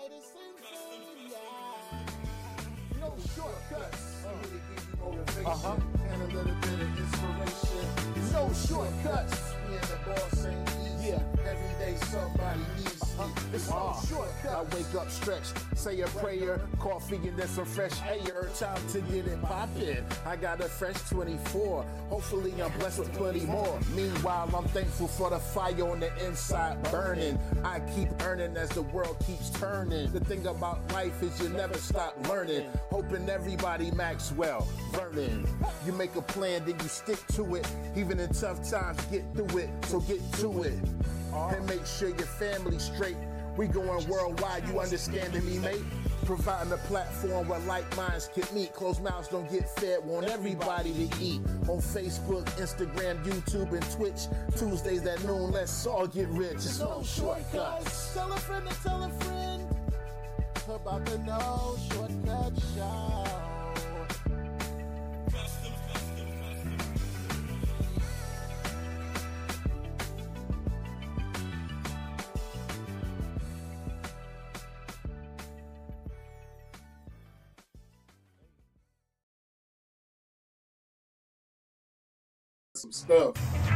Fame, yeah. No shortcuts. Uh-huh. And a little bit of inspiration. No shortcuts. Me and the boss ain't easy. Yeah. Every day somebody needs me. Uh, it's no shortcuts. I wake up stretched, say a prayer, coffee and then some fresh air. Time to get it poppin'. I got a fresh 24. Hopefully I'm blessed with plenty more. Meanwhile, I'm thankful for the fire on the inside burning. I keep earning as the world keeps turning. The thing about life is you never stop learning. Hoping everybody Maxwell, Vernon. You make a plan, then you stick to it. Even in tough times, get through it. So get to it. And make sure your family's straight. We going worldwide, you understanding me, mate? Providing a platform where like minds can meet. Closed mouths don't get fed, want everybody to eat. On Facebook, Instagram, YouTube, and Twitch. Tuesdays at noon, let's all get rich. It's no shortcuts. Tell a friend to tell a friend about the No Shortcut Show. Some stuff.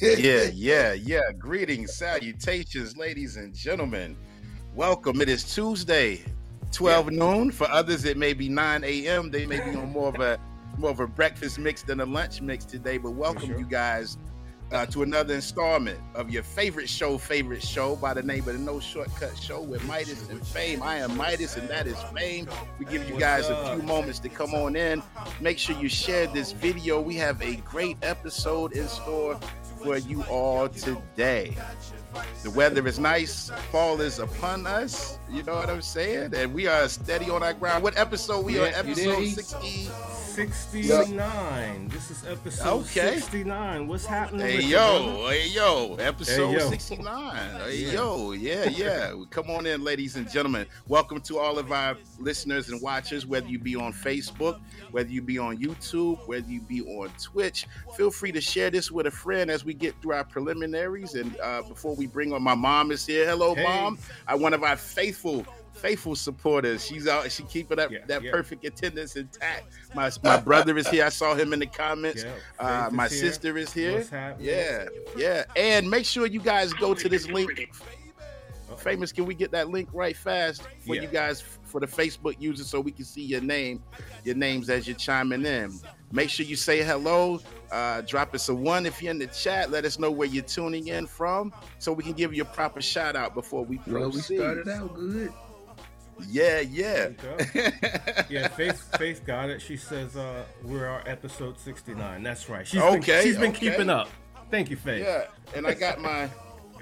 Yeah, yeah, yeah. Greetings, salutations, ladies and gentlemen. Welcome. It is Tuesday, 12 yeah. noon. For others, it may be 9 a.m. They may be on more of a more of a breakfast mix than a lunch mix today. But welcome sure. you guys uh, to another installment of your favorite show, favorite show by the name of the No Shortcut Show with Midas and Fame. I am Midas and that is Fame. We give you guys a few moments to come on in. Make sure you share this video. We have a great episode in store for you all today. The weather is nice. Fall is upon us. You know what I'm saying? And we are steady on our ground. What episode we yeah, on? Episode 60. 69. This is episode okay. 69. What's happening? Hey yo, hey yo, episode hey, yo. 69. Hey yeah. yo, yeah, yeah. Come on in, ladies and gentlemen. Welcome to all of our listeners and watchers, whether you be on Facebook, whether you be on YouTube, whether you be on Twitch. Feel free to share this with a friend as we get through our preliminaries. And uh, before we bring on my mom is here. Hello, hey. mom. I one of our faithful faithful supporters. She's out. She keeping that yeah, that yeah. perfect attendance intact. My my brother is here. I saw him in the comments. Yeah, uh, my is sister is here. Yeah, yeah. And make sure you guys go to this link. Famous, can we get that link right fast for you guys for the Facebook users so we can see your name, your names as you're chiming in. Make sure you say hello. Uh, drop us a one if you're in the chat. Let us know where you're tuning in from so we can give you a proper shout out before we proceed. Well, we started out good. Yeah, yeah. yeah, Faith Faith got it. She says uh we're our episode 69. That's right. She's okay, been, she's been okay. keeping up. Thank you, Faith. Yeah, and I got my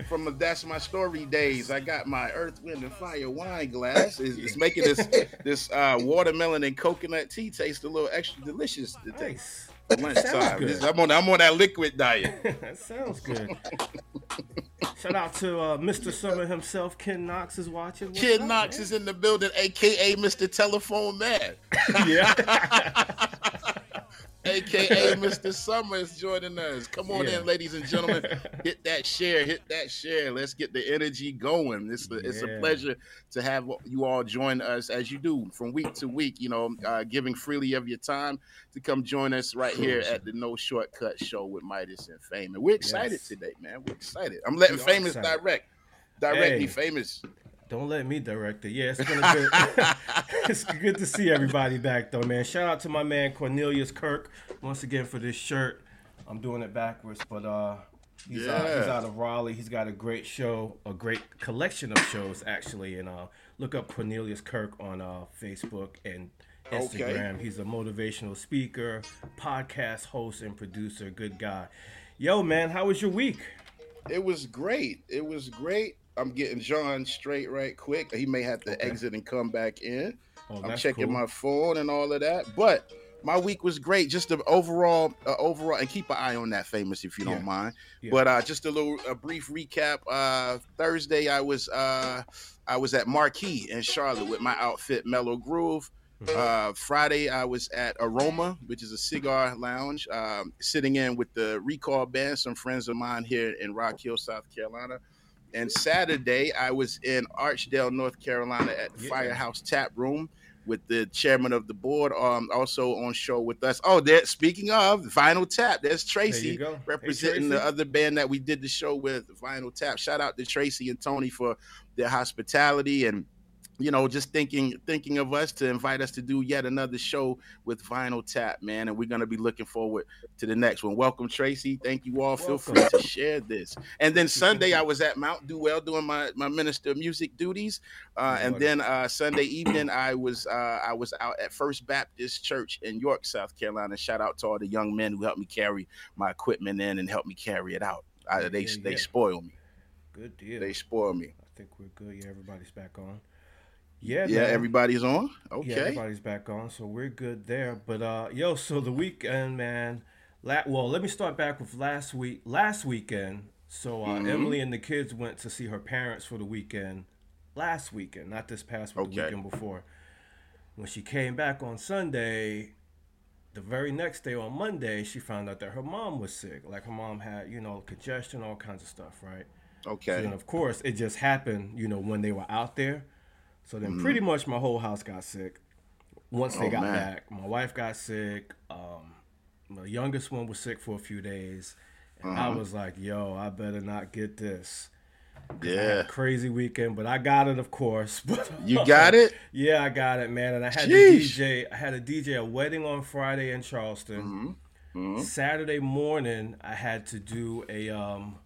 from the, that's my story days. I got my Earth, Wind, and Fire wine glass. It's, it's making this this uh, watermelon and coconut tea taste a little extra delicious. Nice. Lunchtime. I'm on I'm on that liquid diet. that sounds good. Shout out to uh, Mr. Summer himself. Ken Knox is watching. What's Ken up, Knox man? is in the building, aka Mr. Telephone Man. yeah aka Mr. Summer, is joining us. Come on yeah. in, ladies and gentlemen. hit that share, hit that share. Let's get the energy going. It's a, yeah. it's a pleasure to have you all join us as you do from week to week. You know, uh, giving freely of your time to come join us right here at the No Shortcut Show with Midas and Fame. And we're excited yes. today, man. We're excited. I'm letting Famous excited. direct, direct hey. me famous. Don't let me direct it. Yeah, it's been a good. it's good to see everybody back though, man. Shout out to my man Cornelius Kirk once again for this shirt. I'm doing it backwards, but uh, he's, yeah. out, he's out of Raleigh. He's got a great show, a great collection of shows actually, and uh, look up Cornelius Kirk on uh, Facebook and Instagram. Okay. He's a motivational speaker, podcast host, and producer. Good guy. Yo, man, how was your week? It was great. It was great. I'm getting John straight right quick. He may have to okay. exit and come back in. Oh, I'm checking cool. my phone and all of that. But my week was great. Just the overall, uh, overall, and keep an eye on that famous if you don't mind. Yeah. But uh, just a little, a brief recap. Uh, Thursday, I was, uh, I was at Marquee in Charlotte with my outfit Mellow Groove. Mm-hmm. Uh, Friday, I was at Aroma, which is a cigar lounge, um, sitting in with the Recall Band, some friends of mine here in Rock Hill, South Carolina. And Saturday, I was in Archdale, North Carolina at the yeah. Firehouse Tap Room with the chairman of the board. Um, also on show with us. Oh, there. Speaking of Vinyl Tap, there's Tracy there representing hey, Tracy. the other band that we did the show with, Vinyl Tap. Shout out to Tracy and Tony for their hospitality and you know, just thinking thinking of us to invite us to do yet another show with Vinyl Tap, man. And we're gonna be looking forward to the next one. Welcome, Tracy. Thank you all. Welcome. Feel free to share this. And then Sunday, I was at Mount Dewell doing my my minister music duties. Uh, and then uh, Sunday evening, I was uh, I was out at First Baptist Church in York, South Carolina. Shout out to all the young men who helped me carry my equipment in and helped me carry it out. I, they yeah, yeah. they spoil me. Good deal. They spoil me. I think we're good. Yeah, everybody's back on. Yeah, yeah, man. everybody's on. Okay, yeah, everybody's back on, so we're good there. But uh, yo, so the weekend, man. La- well, let me start back with last week. Last weekend, so uh, mm-hmm. Emily and the kids went to see her parents for the weekend. Last weekend, not this past, okay. the weekend before. When she came back on Sunday, the very next day on Monday, she found out that her mom was sick. Like her mom had, you know, congestion, all kinds of stuff, right? Okay. And of course, it just happened, you know, when they were out there. So then, mm-hmm. pretty much my whole house got sick. Once they oh, got man. back, my wife got sick. Um, my youngest one was sick for a few days, and uh-huh. I was like, "Yo, I better not get this." Yeah, crazy weekend, but I got it, of course. But you got it? yeah, I got it, man. And I had Sheesh. DJ. I had a DJ a wedding on Friday in Charleston. Mm-hmm. Mm-hmm. Saturday morning, I had to do a um,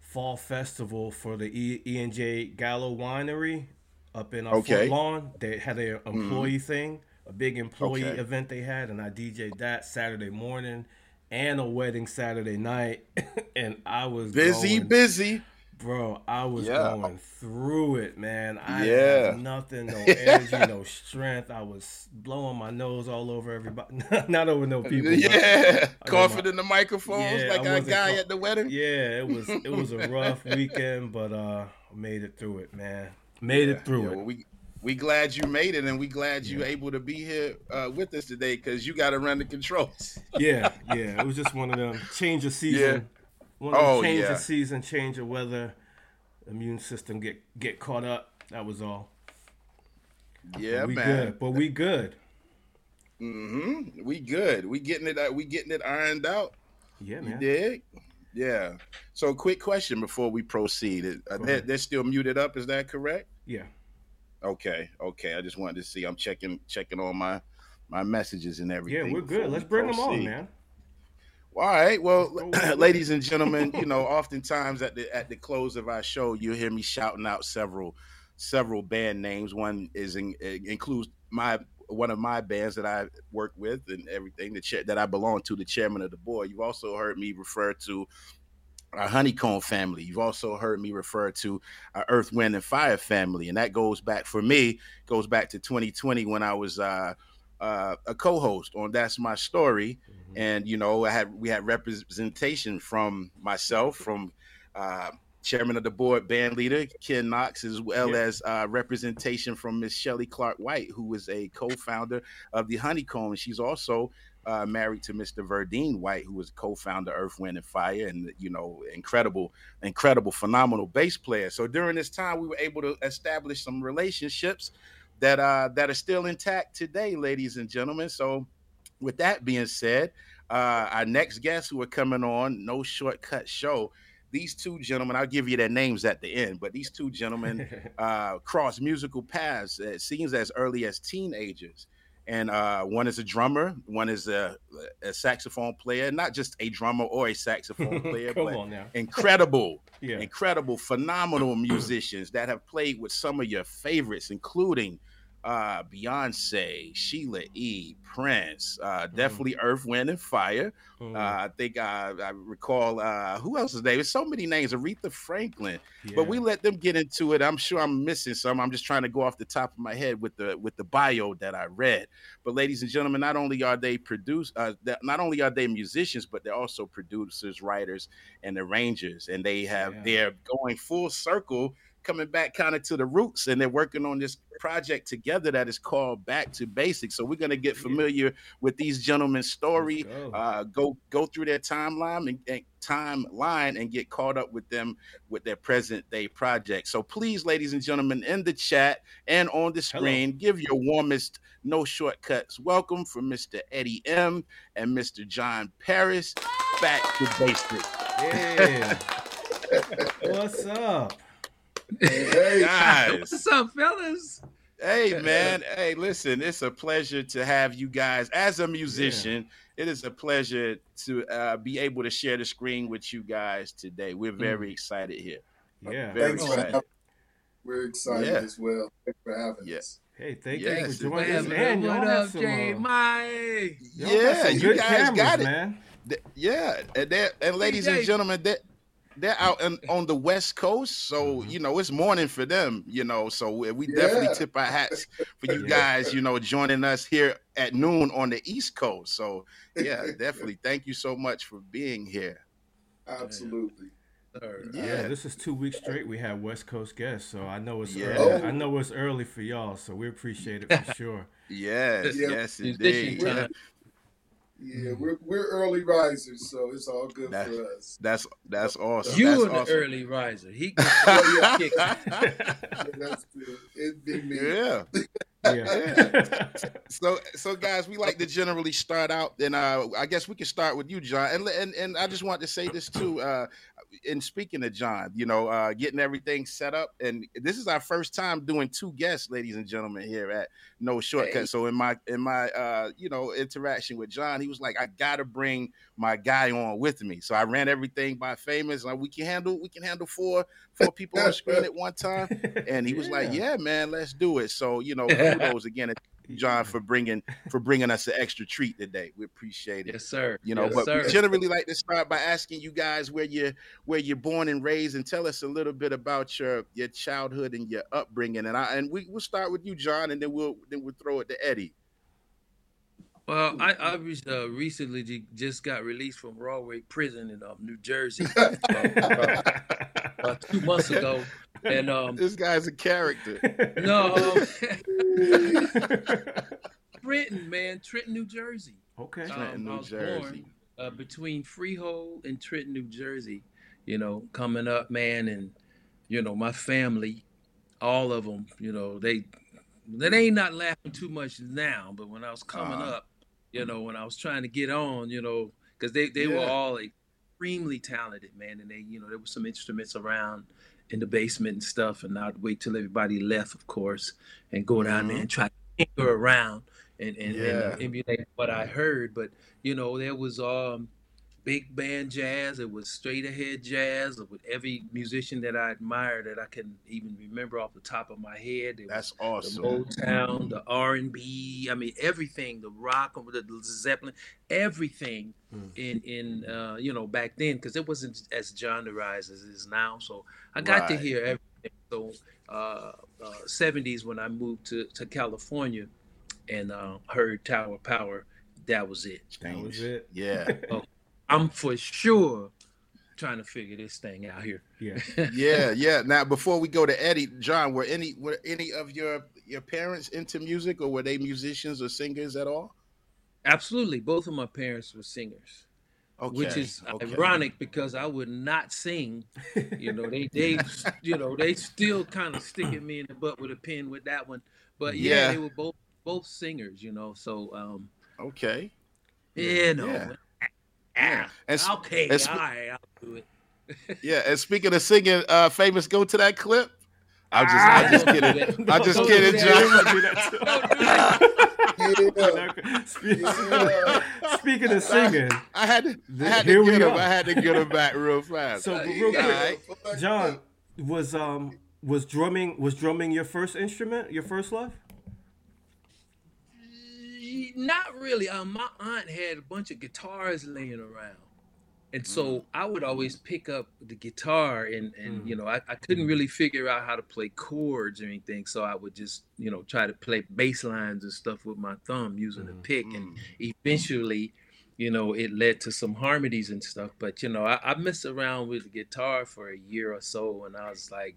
fall festival for the E, e and J Gallo Winery up in our okay. Fort Lawn. They had an mm-hmm. employee mm-hmm. thing, a big employee okay. event they had, and I DJed that Saturday morning and a wedding Saturday night. and I was busy, going, busy. Bro, I was yeah. going through it, man. I yeah. had nothing, no energy, no strength. I was blowing my nose all over everybody. Not over no people. Yeah, coughing in the microphones yeah, like a guy at the wedding. Yeah, it was it was a rough weekend, but uh made it through it, man. Made yeah, it through yeah, it. Well, we we glad you made it, and we glad you able to be here uh, with us today because you got to run the controls. yeah, yeah. It was just one of them change of season. One of oh, change yeah. of season, change of weather. Immune system get get caught up. That was all. Yeah, but we man. Good, but we good. Mm-hmm. We good. We getting it. Uh, we getting it ironed out. Yeah, man. You dig? Yeah. So, quick question before we proceed. Uh, they're, they're, still muted up. Is that correct? Yeah. Okay. Okay. I just wanted to see. I'm checking checking on my my messages and everything. Yeah, we're good. Let's bring proceed. them on, man. All right. Well, ladies and gentlemen, you know, oftentimes at the at the close of our show, you hear me shouting out several several band names. One is in, includes my one of my bands that I work with and everything the chair that I belong to, the chairman of the board. You've also heard me refer to our honeycomb family. You've also heard me refer to our Earth, Wind, and Fire family, and that goes back for me goes back to 2020 when I was uh, uh, a co-host on That's My Story, mm-hmm. and you know I had we had representation from myself, from uh, chairman of the board, band leader Ken Knox, as well yeah. as uh, representation from Miss Shelley Clark White, who was a co-founder of the Honeycomb, and she's also uh, married to Mr. Verdine White, who was co-founder Earth, Wind, and Fire, and you know, incredible, incredible, phenomenal bass player. So during this time, we were able to establish some relationships that uh, that are still intact today, ladies and gentlemen. So, with that being said, uh, our next guests who are coming on, no shortcut show. These two gentlemen, I'll give you their names at the end, but these two gentlemen uh, cross musical paths. It seems as early as teenagers and uh, one is a drummer, one is a, a, saxophone player, not just a drummer or a saxophone player, but incredible, yeah. incredible, phenomenal musicians that have played with some of your favorites, including uh, Beyonce, Sheila E., Prince, uh, mm-hmm. definitely Earth, Wind, and Fire. Mm. Uh, I think I, I recall uh, who else's name? There's so many names. Aretha Franklin, yeah. but we let them get into it. I'm sure I'm missing some. I'm just trying to go off the top of my head with the with the bio that I read. But ladies and gentlemen, not only are they produce, uh, not only are they musicians, but they're also producers, writers, and arrangers, and they have yeah. they're going full circle coming back kind of to the roots and they're working on this project together that is called back to basics. So we're going to get familiar with these gentlemen's story go. Uh, go go through their timeline and, and timeline and get caught up with them with their present day project. So please ladies and gentlemen in the chat and on the screen Hello. give your warmest no shortcuts welcome from mr eddie m and mr john paris back to basics. Yeah. What's up Hey, guys. What's up, fellas? Hey man, hey, listen, it's a pleasure to have you guys as a musician. Yeah. It is a pleasure to uh, be able to share the screen with you guys today. We're very mm. excited here. Yeah, very excited. We're excited yeah. as well. Thanks for having yeah. us. Hey, thank yes. you for joining us. Man, what up, Jay Mike? Yeah, you guys cameras, got it, man. Yeah, and, and ladies and gentlemen, that they're out in, on the west coast so mm-hmm. you know it's morning for them you know so we yeah. definitely tip our hats for you guys you know joining us here at noon on the east coast so yeah definitely thank you so much for being here absolutely yeah. yeah, this is two weeks straight. We have West Coast guests, so I know it's yeah. early. I know it's early for y'all, so we appreciate it for sure. yes, yes, indeed. Yeah, mm-hmm. we're we're early risers, so it's all good that's, for us. That's that's awesome. You that's an awesome. early riser. He can yeah, that's good. It'd be me. Yeah. Yeah. so so guys, we like to generally start out, and uh, I guess we can start with you, John. And and and I just want to say this too. Uh, in speaking to John, you know, uh, getting everything set up, and this is our first time doing two guests, ladies and gentlemen, here at No Shortcut. Hey. So in my in my uh, you know interaction with John, he was like, I gotta bring my guy on with me. So I ran everything by famous. Like we can handle we can handle four four people on screen at one time, and he was yeah. like, Yeah, man, let's do it. So you know, kudos again John, for bringing for bringing us an extra treat today. We appreciate it. Yes, sir. You know, yes, but sir. we generally like to start by asking you guys where you where you're born and raised, and tell us a little bit about your your childhood and your upbringing. And I and we will start with you, John, and then we'll then we'll throw it to Eddie. Well, I, I uh, recently just got released from Rahway Prison in uh, New Jersey about, about two months ago. And um, this guy's a character. No, um, Trenton, man, Trenton, New Jersey. Okay, um, Trenton, New Jersey. Born, uh, between Freehold and Trenton, New Jersey. You know, coming up, man, and you know my family, all of them. You know, they they ain't not laughing too much now, but when I was coming uh, up, you know, when I was trying to get on, you know, because they they yeah. were all extremely talented, man, and they you know there were some instruments around in the basement and stuff, and I'd wait till everybody left, of course, and go down mm-hmm. there and try to tinker around and and, yeah. and emulate what I heard. But you know, there was um, big band jazz. It was straight ahead jazz with every musician that I admire that I can even remember off the top of my head. It That's awesome. The Motown, the R and B. I mean, everything. The rock, the, the Zeppelin, everything mm. in in uh, you know back then because it wasn't as genreized as it is now. So I got right. to hear everything. So uh, uh, 70s when I moved to to California and uh, heard Tower Power. That was it. That was it. Yeah. I'm for sure trying to figure this thing out here. Yeah. yeah, yeah. Now before we go to Eddie, John, were any were any of your your parents into music or were they musicians or singers at all? Absolutely. Both of my parents were singers. Okay, which is okay. ironic because I would not sing. You know, they they you know, they still kind of sticking me in the butt with a pin with that one. But yeah, yeah. they were both both singers, you know. So um Okay. Yeah, no. Yeah. Ah, and, okay, and sp- all right, I'll do it. yeah, and speaking of singing, uh, famous, go to that clip. I'm just, I'm just kidding. I'm just kidding, John. Speaking of singing, I had to, I had to get him. I had to get him back real fast. So, real quick, John, was um was drumming was drumming your first instrument, your first love? not really. Um, my aunt had a bunch of guitars laying around, and so mm. I would always pick up the guitar, and and you know I, I couldn't really figure out how to play chords or anything, so I would just you know try to play bass lines and stuff with my thumb using mm. a pick, and eventually. You know, it led to some harmonies and stuff, but you know, I, I messed around with the guitar for a year or so, and I was like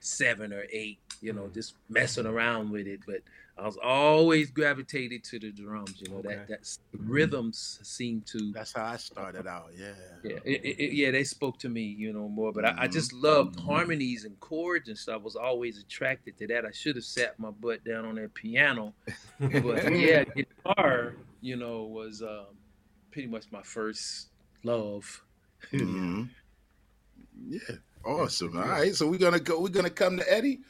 seven or eight, you know, mm. just messing around with it. But I was always gravitated to the drums. You know okay. that that's rhythms seem to. That's how I started out. Yeah. Yeah, it, it, yeah. They spoke to me, you know, more. But mm-hmm. I, I, just loved mm-hmm. harmonies and chords and stuff. I was always attracted to that. I should have sat my butt down on that piano, but yeah, guitar, you know, was um, pretty much my first love. Mm-hmm. yeah. Awesome. All right, so we're gonna go. We're gonna come to Eddie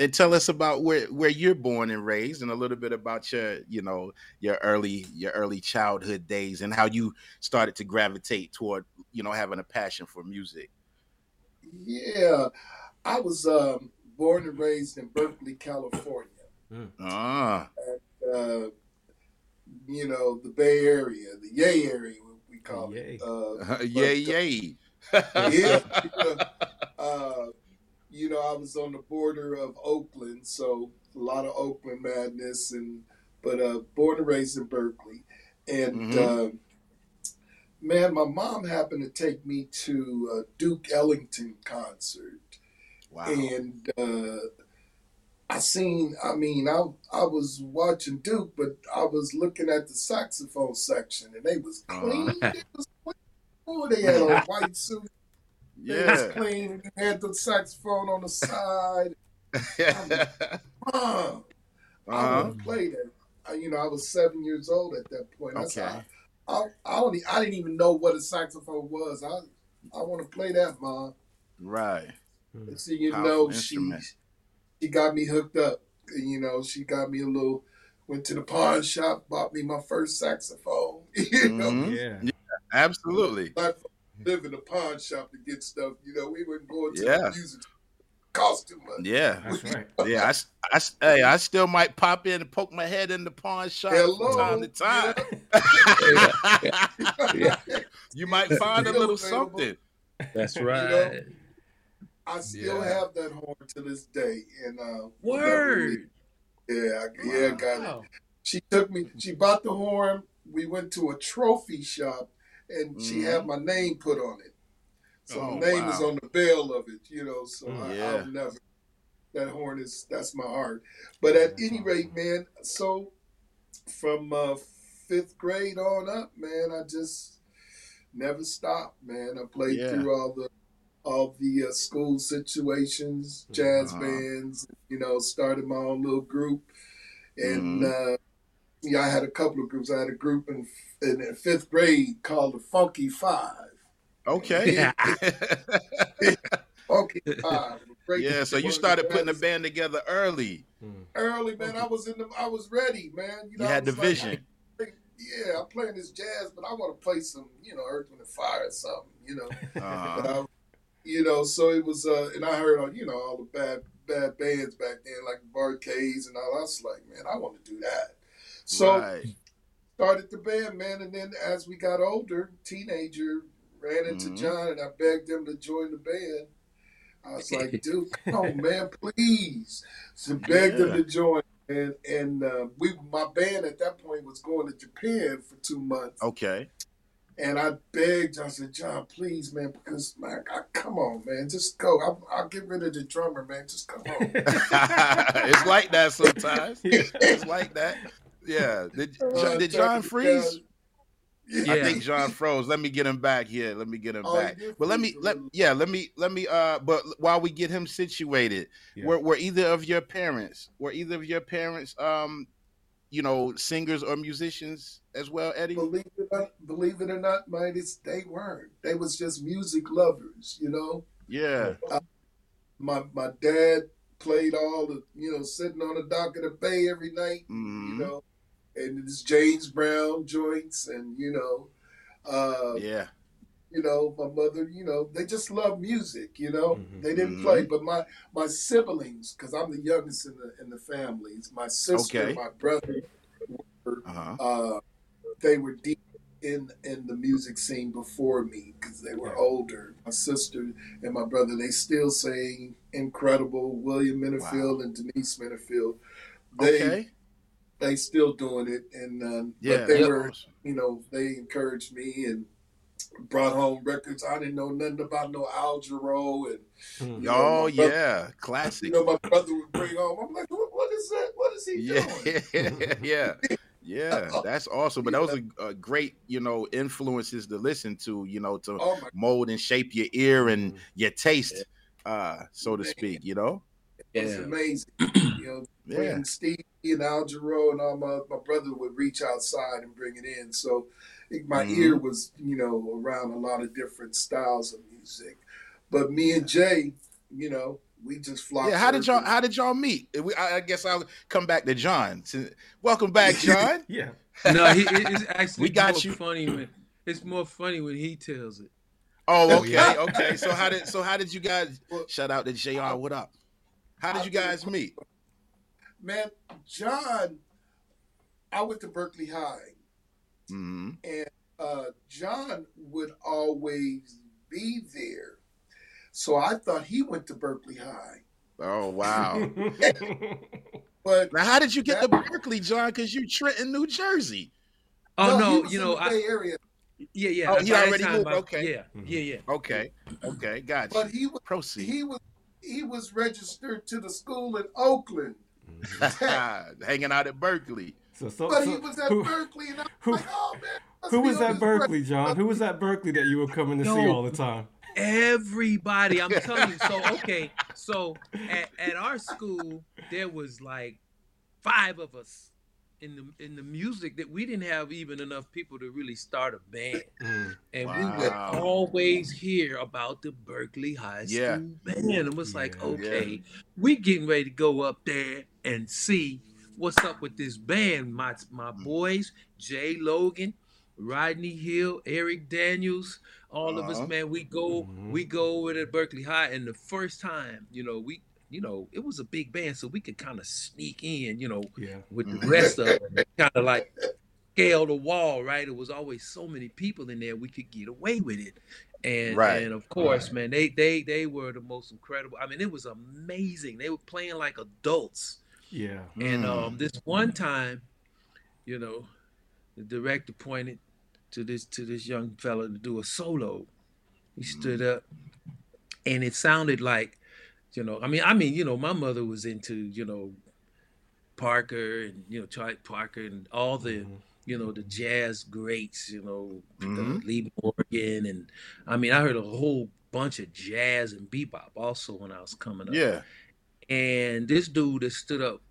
and tell us about where where you're born and raised and a little bit about your you know your early your early childhood days and how you started to gravitate toward you know having a passion for music yeah i was um, born and raised in berkeley california mm. ah. and, uh, you know the bay area the yay area we call yay. it uh, yay but, yay yeah, uh, you know, I was on the border of Oakland, so a lot of Oakland madness, and but uh, born and raised in Berkeley, and mm-hmm. uh, man, my mom happened to take me to a Duke Ellington concert, wow, and uh, I seen, I mean, I I was watching Duke, but I was looking at the saxophone section, and they was uh-huh. clean. Uh-huh. Was. Oh, they had a white suit yeah. was clean. had the saxophone on the side. Mom, I uh-huh. want to play that. I, you know, I was seven years old at that point. okay. I, I, I, don't. I didn't even know what a saxophone was. I I want to play that, mom. Right. And so you Powerful know, instrument. she she got me hooked up. You know, she got me a little. Went to the pawn shop, bought me my first saxophone. you know, mm-hmm. yeah. Yeah, absolutely live in a pawn shop to get stuff. You know, we wouldn't go to yeah. the music cost too much. Yeah, that's right. yeah, I, I, hey, I still might pop in and poke my head in the pawn shop Hello. from time to time. Yeah. yeah. you might find a little something. That's right. You know, I still have that horn to this day. And uh, word. Yeah, yeah, wow. got it. She took me. She bought the horn. We went to a trophy shop and mm. she had mm-hmm. my name put on it. So oh, my name wow. is on the bell of it, you know. So mm, yeah. I, will never. That horn is that's my heart. But at that's any awesome. rate, man. So from uh, fifth grade on up, man, I just never stopped, man. I played yeah. through all the all the uh, school situations, jazz uh-huh. bands. You know, started my own little group, and mm. uh, yeah, I had a couple of groups. I had a group in in fifth grade called the Funky Five. Okay. Funky Five. Yeah, so you started putting a band together early. Early, man. I was in the. I was ready, man. You, know, you had the vision. Yeah, I'm playing this jazz, but I want to play some, you know, Earth, Wind and Fire or something, you know. Uh-huh. But I, you know, so it was, uh, and I heard, uh, you know, all the bad bad bands back then, like Bar-Kays and all. I was like, man, I want to do that. So Right. started the band, man, and then as we got older, teenager, ran into Mhm. John, and I begged him to join the band. I was like, dude, come on, man, please. So begged him to join, and and uh, we, my band at that point was going to Japan for two months, Okay. and I begged. I said, John, please, man, because man, I, come on, man, just go. I'll, I'll get rid of the drummer, man. Just come on. it's like that sometimes. It's like that. Yeah. Did, Uh, did John freeze? Yeah. I think John froze. Let me get him back here. Let me get him Oh, back. But let me let yeah, let me let me uh but while we get him situated, Yeah. were were either of your parents were either of your parents um you know singers or musicians as well, Eddie? Believe it, or, not, believe it or not, man, it's, they weren't. They was just music lovers, you know. Yeah. My my dad played all the, you know, sitting on the dock of the bay every night, Mhm. you know, and it's James Brown joints, and you know, uh, Yeah. you know, my mother, you know, they just love music, you know. Mhm. They didn't Mhm. play, but my my siblings, because I'm the youngest in the in the families, my sister, Okay. my brother, Uh-huh. uh, they were deep in in the music scene before me because they were Yeah. older. My sister and my brother, they still sing incredible. William Minifield and Denise Minifield, they Okay. They still doing it, and um, Yeah. but they that's were, you know, they encouraged me and brought home records. I didn't know nothing about no Al Jarreau and Hmm. you know, Oh brother- yeah, classic. you know, my brother would bring home. I'm like, what, what is that? What is he Yeah, doing? yeah, yeah. That's awesome. But that was a, a great, you know, influences to listen to, you know, to Oh mold and shape your ear and Mhm. your taste, uh, so to speak. You know. It was Yeah. amazing. You know, Yeah. bringing Steve and Al Jarreau and all my, my brother would reach outside and bring it in. So it, my Mhm. ear was, you know, around a lot of different styles of music. But me and Jay, you know, we just flocked. Yeah. How did y'all? How did y'all meet? We, I, I guess I'll come back to John. Since- Welcome back, John. Yeah. No, he, it- it's actually We got more you. funny when it's more funny when he tells it. Oh, Oh, okay, okay. So how did so how did you guys? Well, Shout out to Jr. What up? How did you guys meet? Man, John, I went to Berkeley High, hmm and uh, John would always be there. So I thought he went to Berkeley High. Oh wow. But Now, how did you get to Berkeley, John? Because you Trenton, New Jersey. Oh he no, was you in know, the I, Bay Area. yeah, yeah. Oh, he already moved, I- okay. Yeah, yeah, yeah. Okay, okay, gotcha. But he was Proceed. he was he was registered to the school in Oakland, Hanging out at Berkeley. so, so, but so he was at who, Berkeley, and I was who- like, oh man, who was at Berkeley, John? Who was at Berkeley that you were coming to see all the time? Everybody, I'm telling you. So okay, so at, at our school there was like five of us in the in the music that we didn't have even enough people to really start a band, Mm. and we would always hear about the Berkeley High School Yeah. band. And was like, Yeah. okay, we getting ready to go up there and see what's up with this band. My my Mm. boys, Jay Logan, Rodney Hill, Eric Daniels, all of Uh-huh. us, man. We go Mhm. we go over to Berkeley High, and the first time, you know, we you know it was a big band, so we could kind of sneak in, you know, Yeah. with the Mhm. rest of them, kind of like scale the wall, right? It was always so many people in there, we could get away with it. And Right. and of course, man, they they they were the most incredible. I mean, it was amazing. They were playing like adults. Yeah. And Mm. um, this one time, you know, the director pointed to this to this young fella to do a solo. He stood up, and it sounded like, you know, I mean, I mean, you know, my mother was into, you know, Parker and you know Charlie Parker and all the Mhm. you know the jazz greats, you know, Mhm. the Lee Morgan, and I mean, I heard a whole bunch of jazz and bebop also when I was coming up. Yeah. And this dude that stood up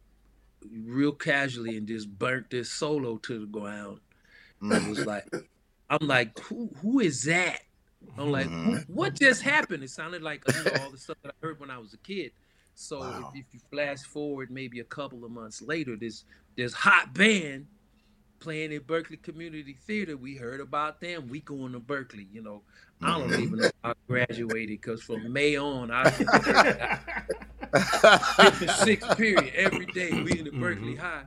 real casually and just burnt this solo to the ground. Mm. It was like, I'm like, who who is that? I'm like, Mhm. what just happened? It sounded like you know, all the stuff that I heard when I was a kid. So Wow. if, if you flash forward maybe a couple of months later, this this hot band playing at Berkeley Community Theater. We heard about them. We going to Berkeley. You know, I don't even know how I graduated because from May on, I fifth and sixth period every day. We in the Berkeley Mhm. High.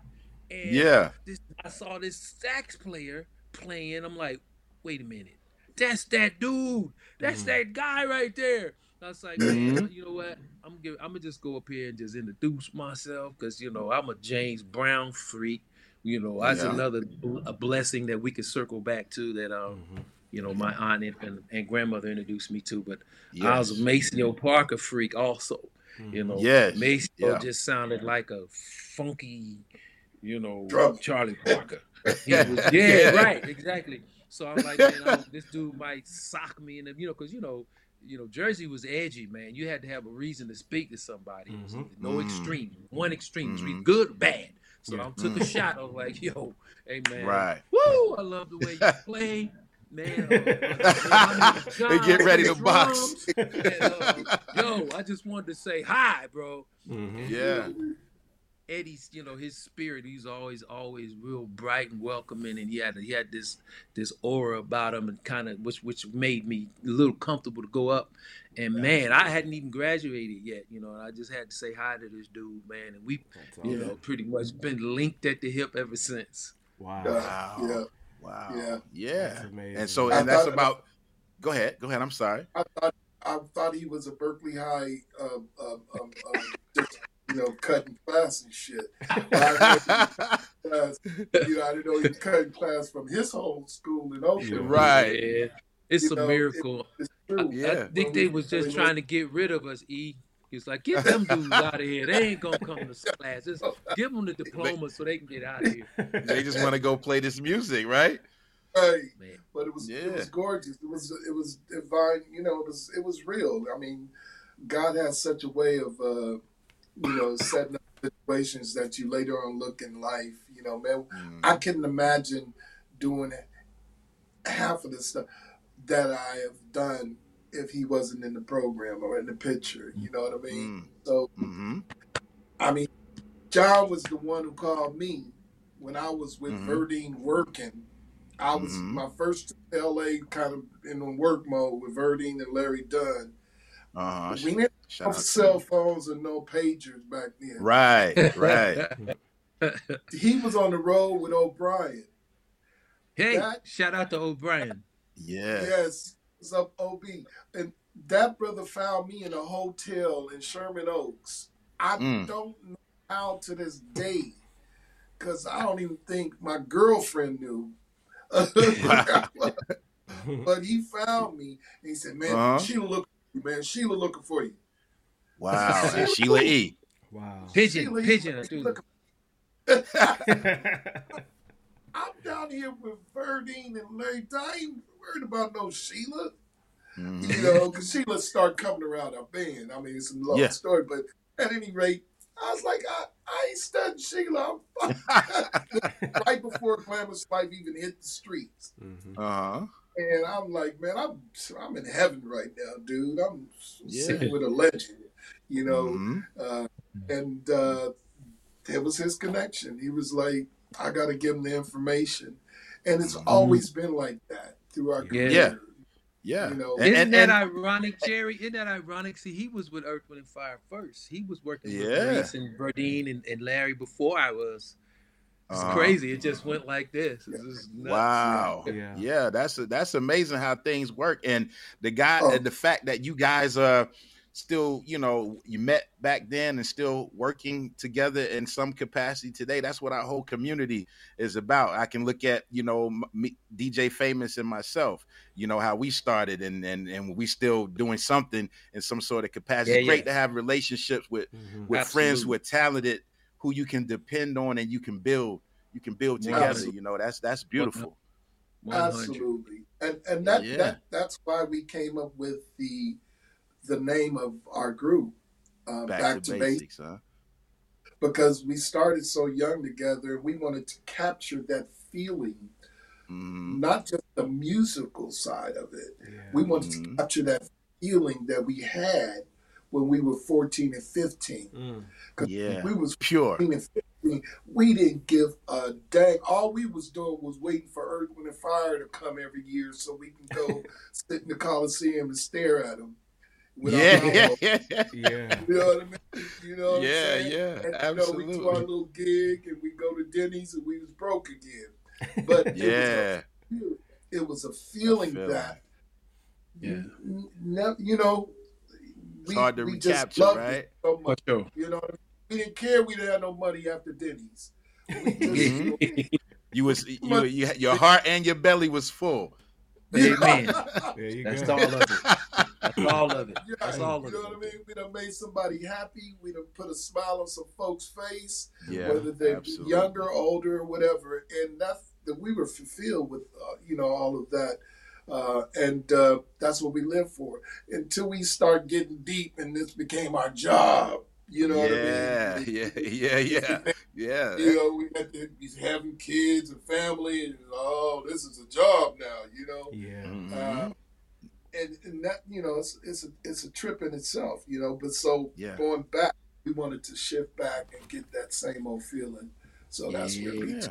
And Yeah. this, I saw this sax player playing. I'm like, wait a minute, that's that dude. That's Mhm. that guy right there. I was like, man, you know what? I'm gonna I'm gonna just go up here and just introduce myself because you know I'm a James Brown freak. You know, that's Yeah. another a blessing that we could circle back to that um Mhm. you know my aunt and, and, and grandmother introduced me to. But Yes. I was a Maceo Parker freak also. You know, Yes, Maceo yeah. just sounded like a funky, you know. Charlie Parker. He was, yeah, right, exactly. So I'm like, man, I, this dude might sock me in the, you know, because you know, you know, Jersey was edgy, man. You had to have a reason to speak to somebody. It was Mhm. No Mm. extreme, one extreme, it's either Mhm. good or bad. So Yeah. I took a Mm. shot. I was like, yo, hey man, Right. Woo! I love the way you play. Man, uh, They get ready to box. drums. And, uh, yo, I just wanted to say hi, bro. Mhm. Yeah. Eddie's, you know, his spirit, he's always, always real bright and welcoming, and he had he had this this aura about him, and kind of which which made me a little comfortable to go up. And man, I hadn't even graduated yet, you know, and I just had to say hi to this dude, man, and we, That's you know, pretty much been linked at the hip ever since. Wow. Wow. Yeah. Wow. Yeah. Yeah. That's amazing. And so I and that's thought- about go ahead. Go ahead. I'm sorry. I thought I thought he was a Berkeley High, uh, uh, um, um, just you know, cutting class and shit. Class, you know, I didn't know he was cutting class from his whole school in Oakland. Right. Yeah. It's You a know, miracle. It's true. Yeah. I think they was just trying to get rid of us, E. He's like, get them dudes out of here. They ain't gonna come to class. Just give them the diploma so they can get out of here. they just want to go play this music, right? Right. Man. But it was it Yeah. was gorgeous. It was it was divine. You know, it was it was real. I mean, God has such a way of uh, you know setting up situations that you later on look in life. You know, man, Mm. I couldn't imagine doing half of the stuff that I have done if he wasn't in the program or in the picture. You know what I mean? Mm. So Mm-hmm. I mean, John was the one who called me when I was with Mhm. Verdine working. I was Mhm. my first LA kind of in work mode with Verdine and Larry Dunn. Uh-huh. We didn't Shout have out to cell you. phones and no pagers back then. Right, right. He was on the road with O'Brien. hey, That- shout out to O'Brien. Yeah. Yes, what's up, OB? And that brother found me in a hotel in Sherman Oaks. I Mm. don't know how to this day, because I don't even think my girlfriend knew. but he found me and he said, "Man, Uh-huh. Sheila looking for you, man. Sheila looking for you." Wow. And Sheila E. wow. Pigeon, Sheila, pigeon. she dude. I'm down here with Verdine and Larry. I ain't worried about no Sheila. Mhm. you know, because Sheila started coming around our band. I mean, it's a long Yeah. story, but at any rate, I was like, I, I ain't studying Sheila. I'm right before Glamorous Life even hit the streets. Mhm. Uh-huh. And I'm like, man, I'm I'm in heaven right now, dude. I'm Yeah. sitting with a legend, you know. Mhm. Uh, and uh, it was his connection. He was like, I got to give him the information. And it's Mhm. always been like that through our Yeah. career. Yeah. Yeah. You know, And- Isn't and- that and- ironic, Jerry? Isn't that ironic? See, he was with Earth, Wind, and Fire first. He was working with Yeah. Maurice and Verdine and, and Larry before I was. It's Uh-huh. crazy. It just went like this. It's. Wow. Yeah. Yeah. that's that's amazing how things work. And the guy Oh. the fact that you guys are still, you know, you met back then and still working together in some capacity today. That's what our whole community is about. I can look at, you know, me, DJ Famous and myself, you know, how we started and and and we still doing something in some sort of capacity. Yeah, It's great yeah. to have relationships with Mhm. with friends who are talented who you can depend on and you can build you can build together Absolutely. you know that's that's beautiful 100. Absolutely, and and that, Yeah. that that's why we came up with the the name of our group, uh, back, to, basics, huh because we started so young together. We wanted to capture that feeling, Mhm. not just the musical side of it. Yeah. We wanted Mhm. to capture that feeling that we had when we were 14 and 15. Mm. Cause Yeah. we was Pure. 14 and 15. We didn't give a dang. All we was doing was waiting for Earth, Wind, and Fire to come every year so we can go sit in the Coliseum and stare at them. Yeah, yeah, yeah, Yeah. You know what I mean? You know what yeah, I'm saying? yeah, And, you know, absolutely. we do our little gig and we go to Denny's and we was broke again. But it was a yeah, feeling- it was a feeling Feeling. that Yeah. n- n- you know it's hard to we recapture, just loved right? it so much. sure. You know, what I mean? we didn't care. We didn't have no money after Denny's. Just, Mhm. You was you, you your heart and your belly was full. Amen. There you That's go. all of it. That's all of it. Yeah, That's all you know what I mean? We done made somebody happy. We done put a smile on some folks' face, Yeah, whether they're absolutely. younger, older, or whatever. And that's that we were fulfilled with, uh, you know, all of that. Uh, and uh, that's what we live for until we start getting deep and this became our job. You know yeah, what I mean? yeah, yeah, yeah, yeah. You know, we had to be having kids and family, and oh, this is a job now. You know, Yeah. Mhm. uh, and and that you know, it's it's a it's a trip in itself. You know, but so Yeah. going back, we wanted to shift back and get that same old feeling. So that's really yeah.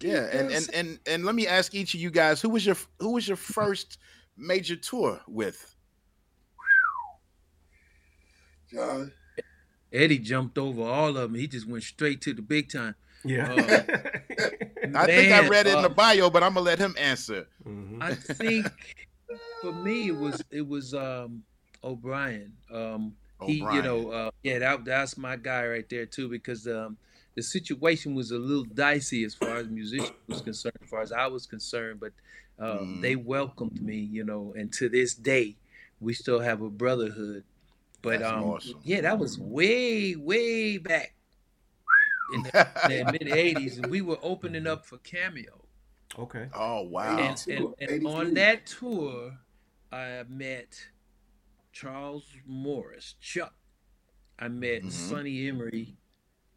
Yeah, and, and and and let me ask each of you guys, who was your who was your first major tour with? John. Eddie jumped over all of them. He just went straight to the big time. Yeah. I think I read it in the uh, bio, but I'm gonna let him answer. Mhm. I think for me it was it was um O'Brien. Um he you know uh yeah that that's my guy right there too because um the situation was a little dicey as far as musician was concerned as far as I was concerned but um Mhm. they welcomed me you know and to this day we still have a brotherhood but That's um awesome. yeah that was way way back in the, in the mid 80s and we were opening up for Cameo Okay. Oh wow. and, and, and on that tour, I met Charles Morris, Chuck. I met Mhm. Sonny Emery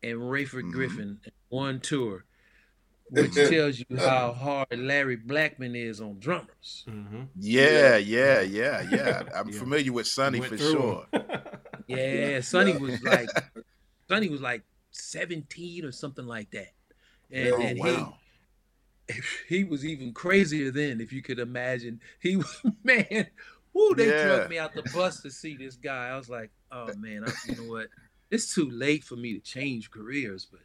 and Rayford Mhm. Griffin one tour, which tells you how hard Larry Blackmon is on drummers. Mm-hmm. Yeah, yeah, yeah, yeah. I'm Yeah. familiar with Sonny Went for sure. Yeah, Sonny was like, Sonny was like 17 or something like that, and, Oh and he wow. he was even crazier then, if you could imagine. He was man, whoo, they Yeah. drugged me out the bus to see this guy. I was like, oh man, I, you know what? It's too late for me to change careers, but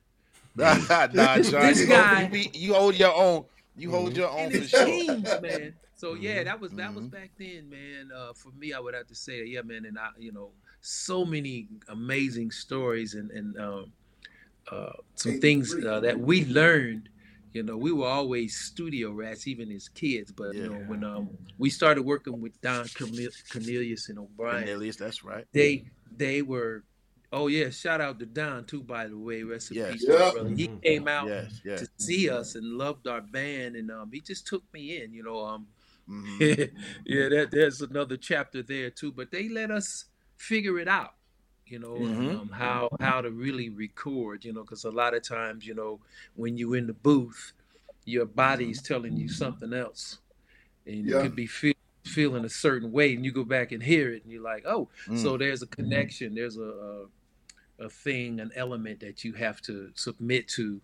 nah, John, This you, hold, guy- you, be, you hold your own. You hold Mhm. your own and for sure. changed, man. So yeah, Mhm. that was that was Mhm. back then, man. Uh, for me, I would have to say, yeah, man, and I, you know, so many amazing stories and and um, uh, some things uh, that we learned. You know, we were always studio rats, even as kids. But you know, when um, we started working with Don Cornel- Cornelius and O'Brien, Cornelius, that's right. they they were. Oh yeah, shout out to Don too. By the way, rest in Yes. peace, Yeah. brother. He Mhm. came out Yes, yes. to see us and loved our band, and um, he just took me in. You know, um, Mhm. yeah, that there's another chapter there too. But they let us figure it out. You know Mhm. um, how how to really record. You know, because a lot of times, you know, when you're in the booth, your body's telling you something else, and you Yeah. could be feel, feeling a certain way, and you go back and hear it, and you're like, oh, Mm. so there's a connection. There's a, a a thing, an element that you have to submit to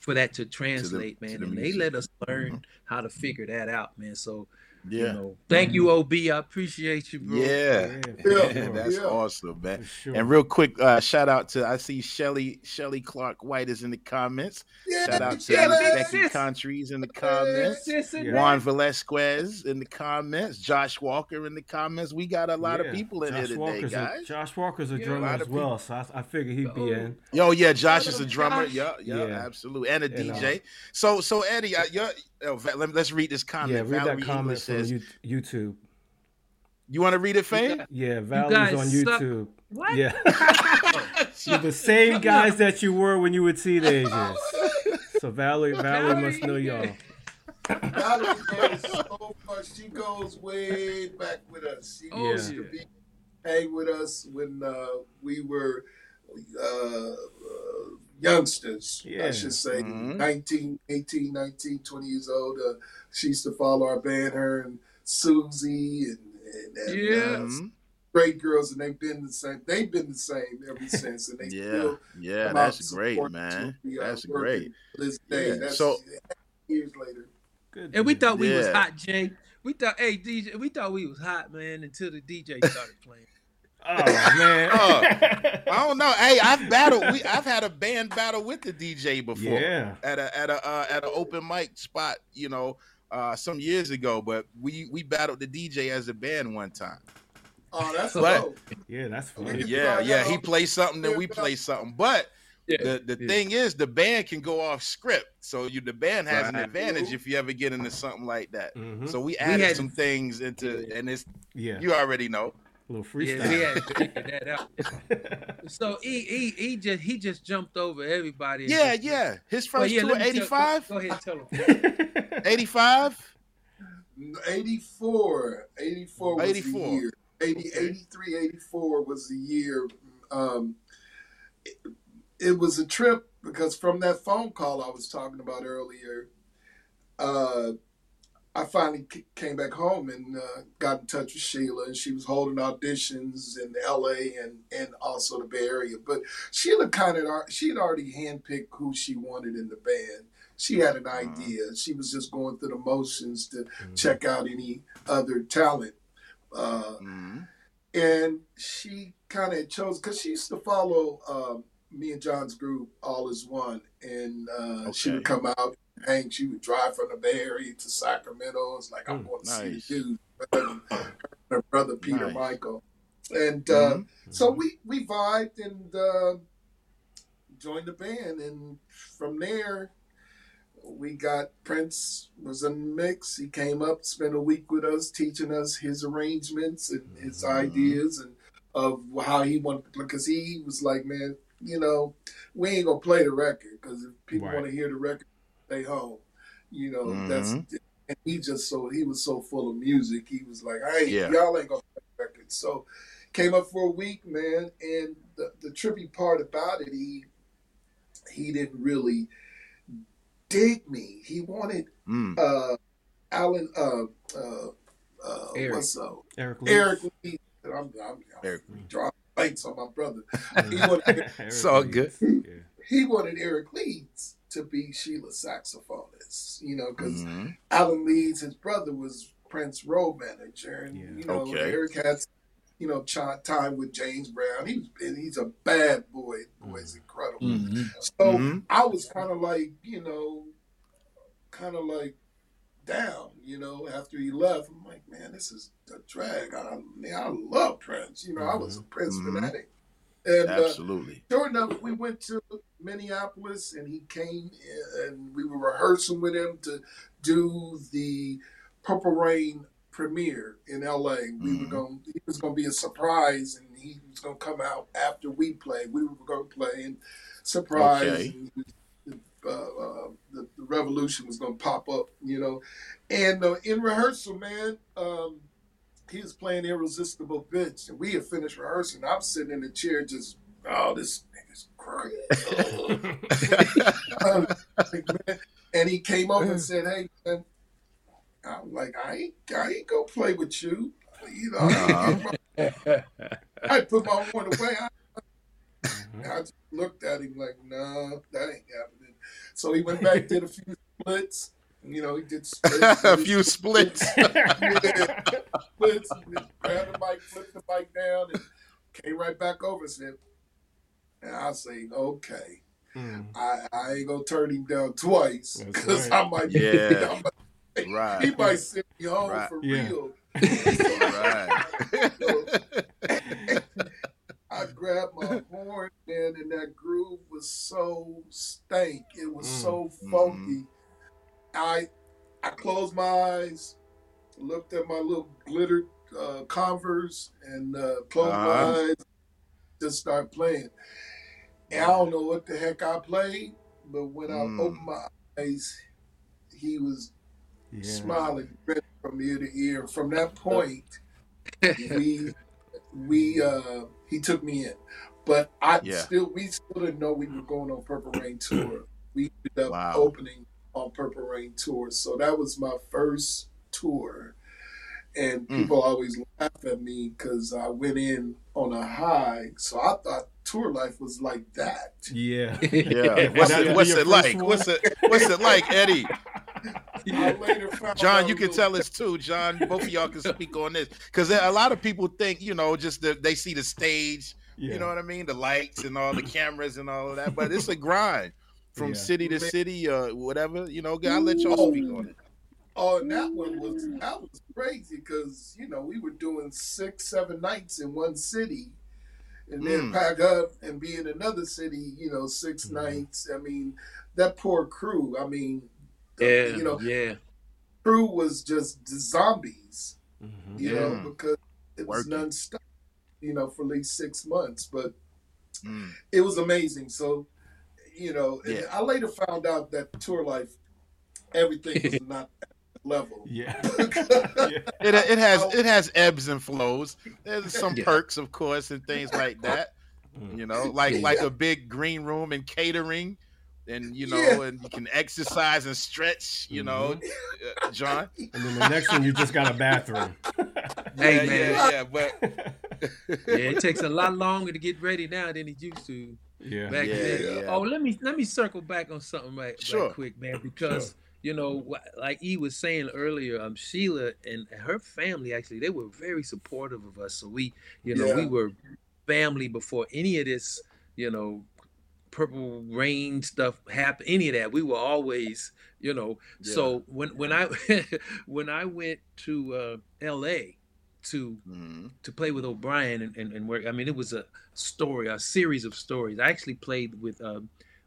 for that to translate, to man. the and they let us learn how to figure that out, man. So you yeah. know, thank you, OB. I appreciate you, bro. Yeah. for Yeah. That's Yeah. awesome, man. Sure. And real quick, uh, shout out to I see Shelly Shelly Clark White is in the comments. Yeah, Shout out to Yeah, Shelly. Becky sis. Countries in the comments. Sis and Yeah. Juan Velasquez in the comments. Josh Walker in the comments. We got a lot of people in Josh here today, Walker's guys. A, Josh Walker's a Yeah, a drummer lot as of well, so I, I figured he'd be Oh. in. Yo, yeah, Josh is a drummer. Josh. Yeah, yeah, Yeah. absolutely, and a And, uh, DJ. So, so Eddie, uh, you're, oh, Va- let, us read this comment. yeah, read Valerie that comment English from says, you, YouTube. "You want to read it, Fame?" got- Yeah, guys Valerie's on suck. YouTube. What? Yeah, you're the same guys that you were when you were teenagers. So Valerie, Valerie must know y'all. Valerie goes so much. She goes way back with us. She Oh, used to be hang with us when uh, we were uh, uh, youngsters, I should say, Mhm. 19, 18, 19, 20 years old. Uh, she used to follow our band, her and Susie and, and, and Yeah. uh, great girls, and they've been the same. They've been the same ever since, and they yeah, still yeah, that's great, man. to be, uh, That's great. This day, Yeah, that's so- years later. Good. And we thought we was hot, Jay. We thought, hey DJ, we thought we was hot, man, until the DJ started playing. Oh man. Oh, I don't know. Hey, I've battled. We I've had a band battle with the DJ before. yeah. At a at a uh, at an open mic spot, you know, uh, some years ago. But we we battled the DJ as a band one time. Oh, that's But- dope. Yeah, that's Okay. funny. Yeah, yeah. He plays something, then we play something. But Yeah. the the yeah. thing is, the band can go off script, so you the band has an advantage if you ever get into something like that. Mhm. So we added had- some things into, Yeah. and it's Yeah. you already know. A little Yeah, freestyle. we had to figure that out. So he he he just he just jumped over everybody. Yeah, just- yeah. His Well, first yeah, tour, let me tell- 85? Go, go ahead, tell him. 85? 84. 84 was 84. the year. 80, 83, 84 was the year. Um, it, it was a trip because from that phone call I was talking about earlier, uh, I finally c- came back home and uh, got in touch with Sheila, and she was holding auditions in LA and, and also the Bay Area. But Sheila kind of she had already handpicked who she wanted in the band. She had an idea. She was just going through the motions to check out any other talent. Uh, Mhm. and she kind of chose because she used to follow um, me and John's group all as one, and uh, she would come out, hang. She would drive from the Bay Area to Sacramento. It's like I'm Mm, going to nice. see you, her, her brother Peter Nice. Michael, and uh, Mhm. so we we vibed and uh, joined the band, and from there we got Prince was in the mix. He came up, spent a week with us, teaching us his arrangements and his Mhm. ideas and of how he wanted to play. Because he was like, man, you know, we ain't gonna play the record because if people Right. want to hear the record, stay home. You know, that's and he just so he was so full of music. He was like, hey, Yeah. y'all ain't gonna play the record. So came up for a week, man. And the, the trippy part about it, he he didn't really dig me. He wanted Mm. uh Alan uh uh uh Eric. what's uh Eric Lee. Eric Lee. I'm, I'm, I'm Eric. drawing lights on my brother. He wanted, Eric It's all Lee. good. Yeah. he wanted Eric Leeds to be Sheila's saxophonist, you know, because Mhm. Alan Leeds, his brother, was Prince road manager, and Yeah. you know Okay. Eric had you know ch- time with James Brown. He was and he's a bad boy. Boy's incredible. Mhm. So Mhm. I was kind of like you know, kind of like down, you know, after he left. I'm like, man, this is a drag. I mean, I love Prince. You know, I was a Prince Mhm. fanatic. And uh, Absolutely. sure enough, we went to Minneapolis and he came and we were rehearsing with him to do the Purple Rain premiere in LA. We were Mhm. going he was gonna be a surprise and he was gonna come out after we played. We were gonna play and surprise Okay. and uh, uh, the, the revolution was gonna pop up, you know. And uh, in rehearsal, man, um, he was playing Irresistible Bitch, and we had finished rehearsing. I'm sitting in the chair just, oh, this nigga's crazy. Like, and he came over and said, hey, man, I'm like, I ain't, I ain't gonna play with you. You know, I, put my one away. I, mm-hmm. I just looked at him like, no, that ain't happening. So he went back, did a few splits. You know, he did splits. a few splits. Splits. grabbed the mic, flipped the mic down, and came right back over and said, and I say, okay. Mm. I, I ain't gonna turn him down twice because right. I might, Yeah. I might- he might send me home Right. for Yeah. real. Right. I grabbed my horn, man, and that groove was so stank. It was Mm. so Mm-hmm. funky. I I closed my eyes, looked at my little glittered uh, Converse, and uh, closed Uh-huh. my eyes, just start playing. And I don't know what the heck I played, but when Mm. I opened my eyes, he was Yeah. smiling from ear to ear. From that point, we we uh he took me in. But I Yeah. still we still didn't know we were going on Purple Rain tour. We ended up Wow. opening on Purple Rain tour. So that was my first tour. and mm. people always laugh at me because I went in on a high. So I thought tour life was like that. Yeah, yeah. What's it, what's it like? One? What's it What's it like, Eddie? John, you can tell us too. John, both of y'all can speak on this because a lot of people think you know just the, they see the stage, yeah. you know what I mean, the lights and all the cameras and all of that, but it's a grind from yeah. city to city, uh, whatever. You know, I'll let y'all speak on it. Oh, and that one was that was crazy because you know we were doing six, seven nights in one city, and then mm. pack up and be in another city. You know, 6 mm. nights. I mean, that poor crew. I mean, yeah, you know, yeah, crew was just zombies. Mm-hmm. You yeah. know, because it was Working. nonstop. You know, for at least six months, but mm. it was amazing. So, you know, yeah. I later found out that tour life, everything was not level. Yeah. it, it has it has ebbs and flows. There's some yeah. perks, of course, and things like that. Mm. You know, like like a big green room and catering, and you know, yeah. and you can exercise and stretch. You know, mm-hmm. uh, John. And then the next one, you just got a bathroom. hey man, yeah, yeah, but yeah, it takes a lot longer to get ready now than it used to. Yeah. Back yeah, then. Oh, let me let me circle back on something right, sure. right quick, man, because. Sure you know, like E was saying earlier, um, Sheila and her family actually they were very supportive of us. So we, you know, yeah. we were family before any of this, you know, purple rain stuff happened. Any of that, we were always, you know. Yeah. So when when I when I went to uh, L.A. to mm-hmm. to play with O'Brien and, and, and, work, I mean, it was a story, a series of stories. I actually played with. Uh,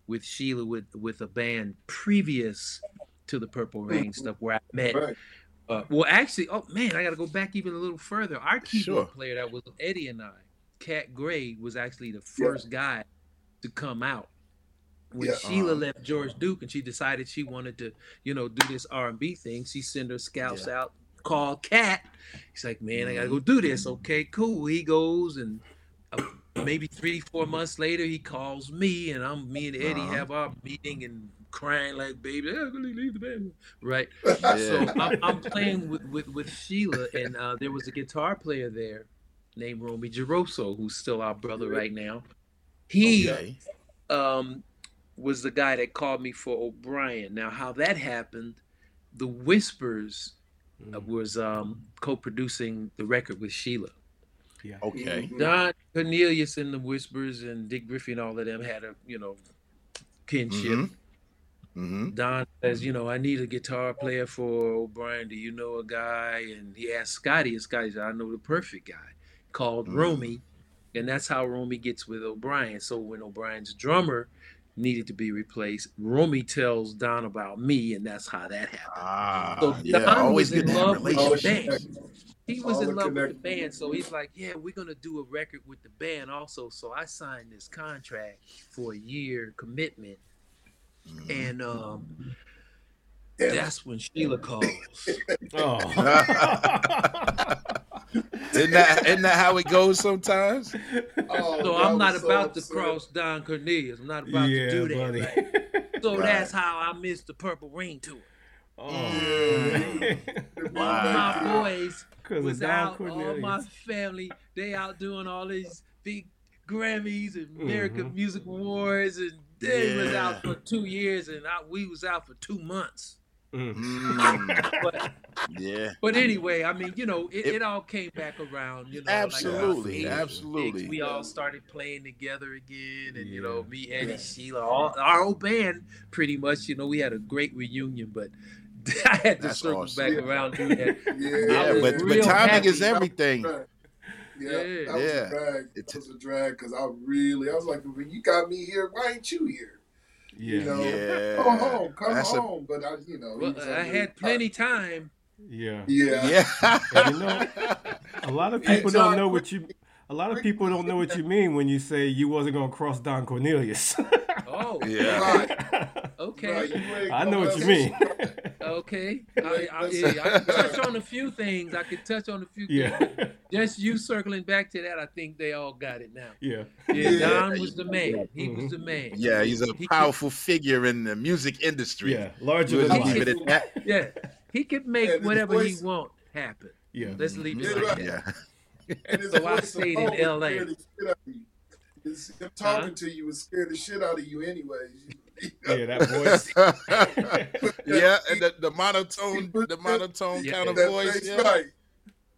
with Sheila with with a band previous to the Purple Rain mm-hmm. stuff where I met. Right. Uh, well, actually, oh man, I got to go back even a little further. Our keyboard sure. player that was Eddie and I, Cat Gray, was actually the first yeah. guy to come out. When yeah. Sheila uh-huh. left George Duke and she decided she wanted to, you know, do this R and B thing, she sent her scouts yeah. out, called Cat. He's like, man, I gotta go do this. Okay, cool. He goes and uh, maybe three, four months later, he calls me, and I'm me and Eddie uh-huh. have our meeting and crying like baby, I'm gonna leave the band, right? Yeah. So I'm, I'm, playing with, with, with Sheila, and uh, there was a guitar player there named Romy Geroso, who's still our brother right now. He okay. um, was the guy that called me for O'Brien. Now, how that happened, the Whispers uh, mm. was um, co-producing the record with Sheila. Yeah. Okay. Don Cornelius and the Whispers and Dick Griffey and all of them had a you know kinship. Mm-hmm. Mm-hmm. Don says, you know, I need a guitar player for O'Brien. Do you know a guy? And he asked Scotty, and Scotty said, I know the perfect guy called mm-hmm. Romy. And that's how Romy gets with O'Brien. So when O'Brien's drummer needed to be replaced, Romy tells Don about me, and that's how that happened. Ah, so yeah, Don was in love with the band. He was in love with the band, so he's like, "Yeah, we're gonna do a record with the band also." So I signed this contract for a year commitment. And um, yeah. that's when Sheila calls. oh. isn't that isn't that how it goes sometimes? Oh, so I'm not so about absurd. to cross Don Cornelius. I'm not about yeah, to do that. Right? So right. that's how I missed the Purple Rain tour. Oh, mm. wow. All my boys was out. Cornelius. All my family, they out doing all these big Grammys and American mm-hmm. Music Awards and they yeah. was out for two years, and I, we was out for two months. Mm. but, yeah. But anyway, I mean, you know, it, it, it all came back around. You know, absolutely, like absolutely. we all started playing together again, and yeah. you know, me, Eddie, yeah. Sheila, all, our whole band, pretty much. You know, we had a great reunion, but. I had to That's circle awesome. back around yeah, yeah but, but timing happy. is everything. Yeah, yeah, that was yeah. a drag. It was a drag because I really, I was like, when you got me here, why ain't you here? Yeah, you know, yeah. come home, come That's home. A... But I, you know, well, I had plenty time. Yeah, yeah, yeah. you know, a lot of people hey, don't know what you. A lot of people don't know what you mean when you say you wasn't gonna cross Don Cornelius. oh, yeah. Right. Okay. Right, I know what you mean. okay. I, I, yeah, I can touch on a few things. I can touch on a few yeah. things. Just you circling back to that, I think they all got it now. Yeah. Yeah, yeah. Don was the man. He mm-hmm. was the man. Yeah, he's a he powerful could, figure in the music industry. Yeah, larger than life. Yeah. He could make whatever he want happen. Yeah. Let's leave it Yeah, like right. that. Yeah. And his So I voice stayed in LA. scared the shit out of you. Him talking to you would scare the shit out of you anyways. Yeah, that voice. yeah, and the, the monotone, the monotone Yeah. kind of voice. Yeah. right.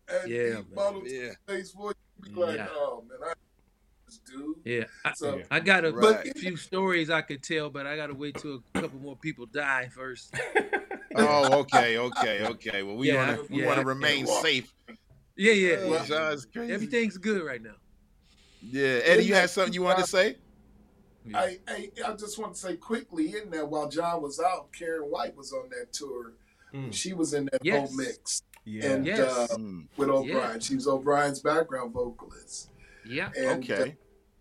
And Yeah, he man. modeled Yeah. face voice. You be like, Yeah. oh man, I dude. Yeah. I, So Yeah. I got a Right. few stories I could tell, but I got to wait till a couple more people die first. Oh, okay, okay, okay. Well, we Yeah, want to we yeah. want to remain safe. Yeah, yeah. Well, John's crazy. Everything's good right now. Yeah, Eddie, you had something you wanted to say? I, I I just want to say quickly in there while John was out, Karen White was on that tour. Mm. She was in that Yes. whole mix Yeah. and Yes. uh, Mm, with O'Brien. Yeah. She was O'Brien's background vocalist. Yeah. And, okay.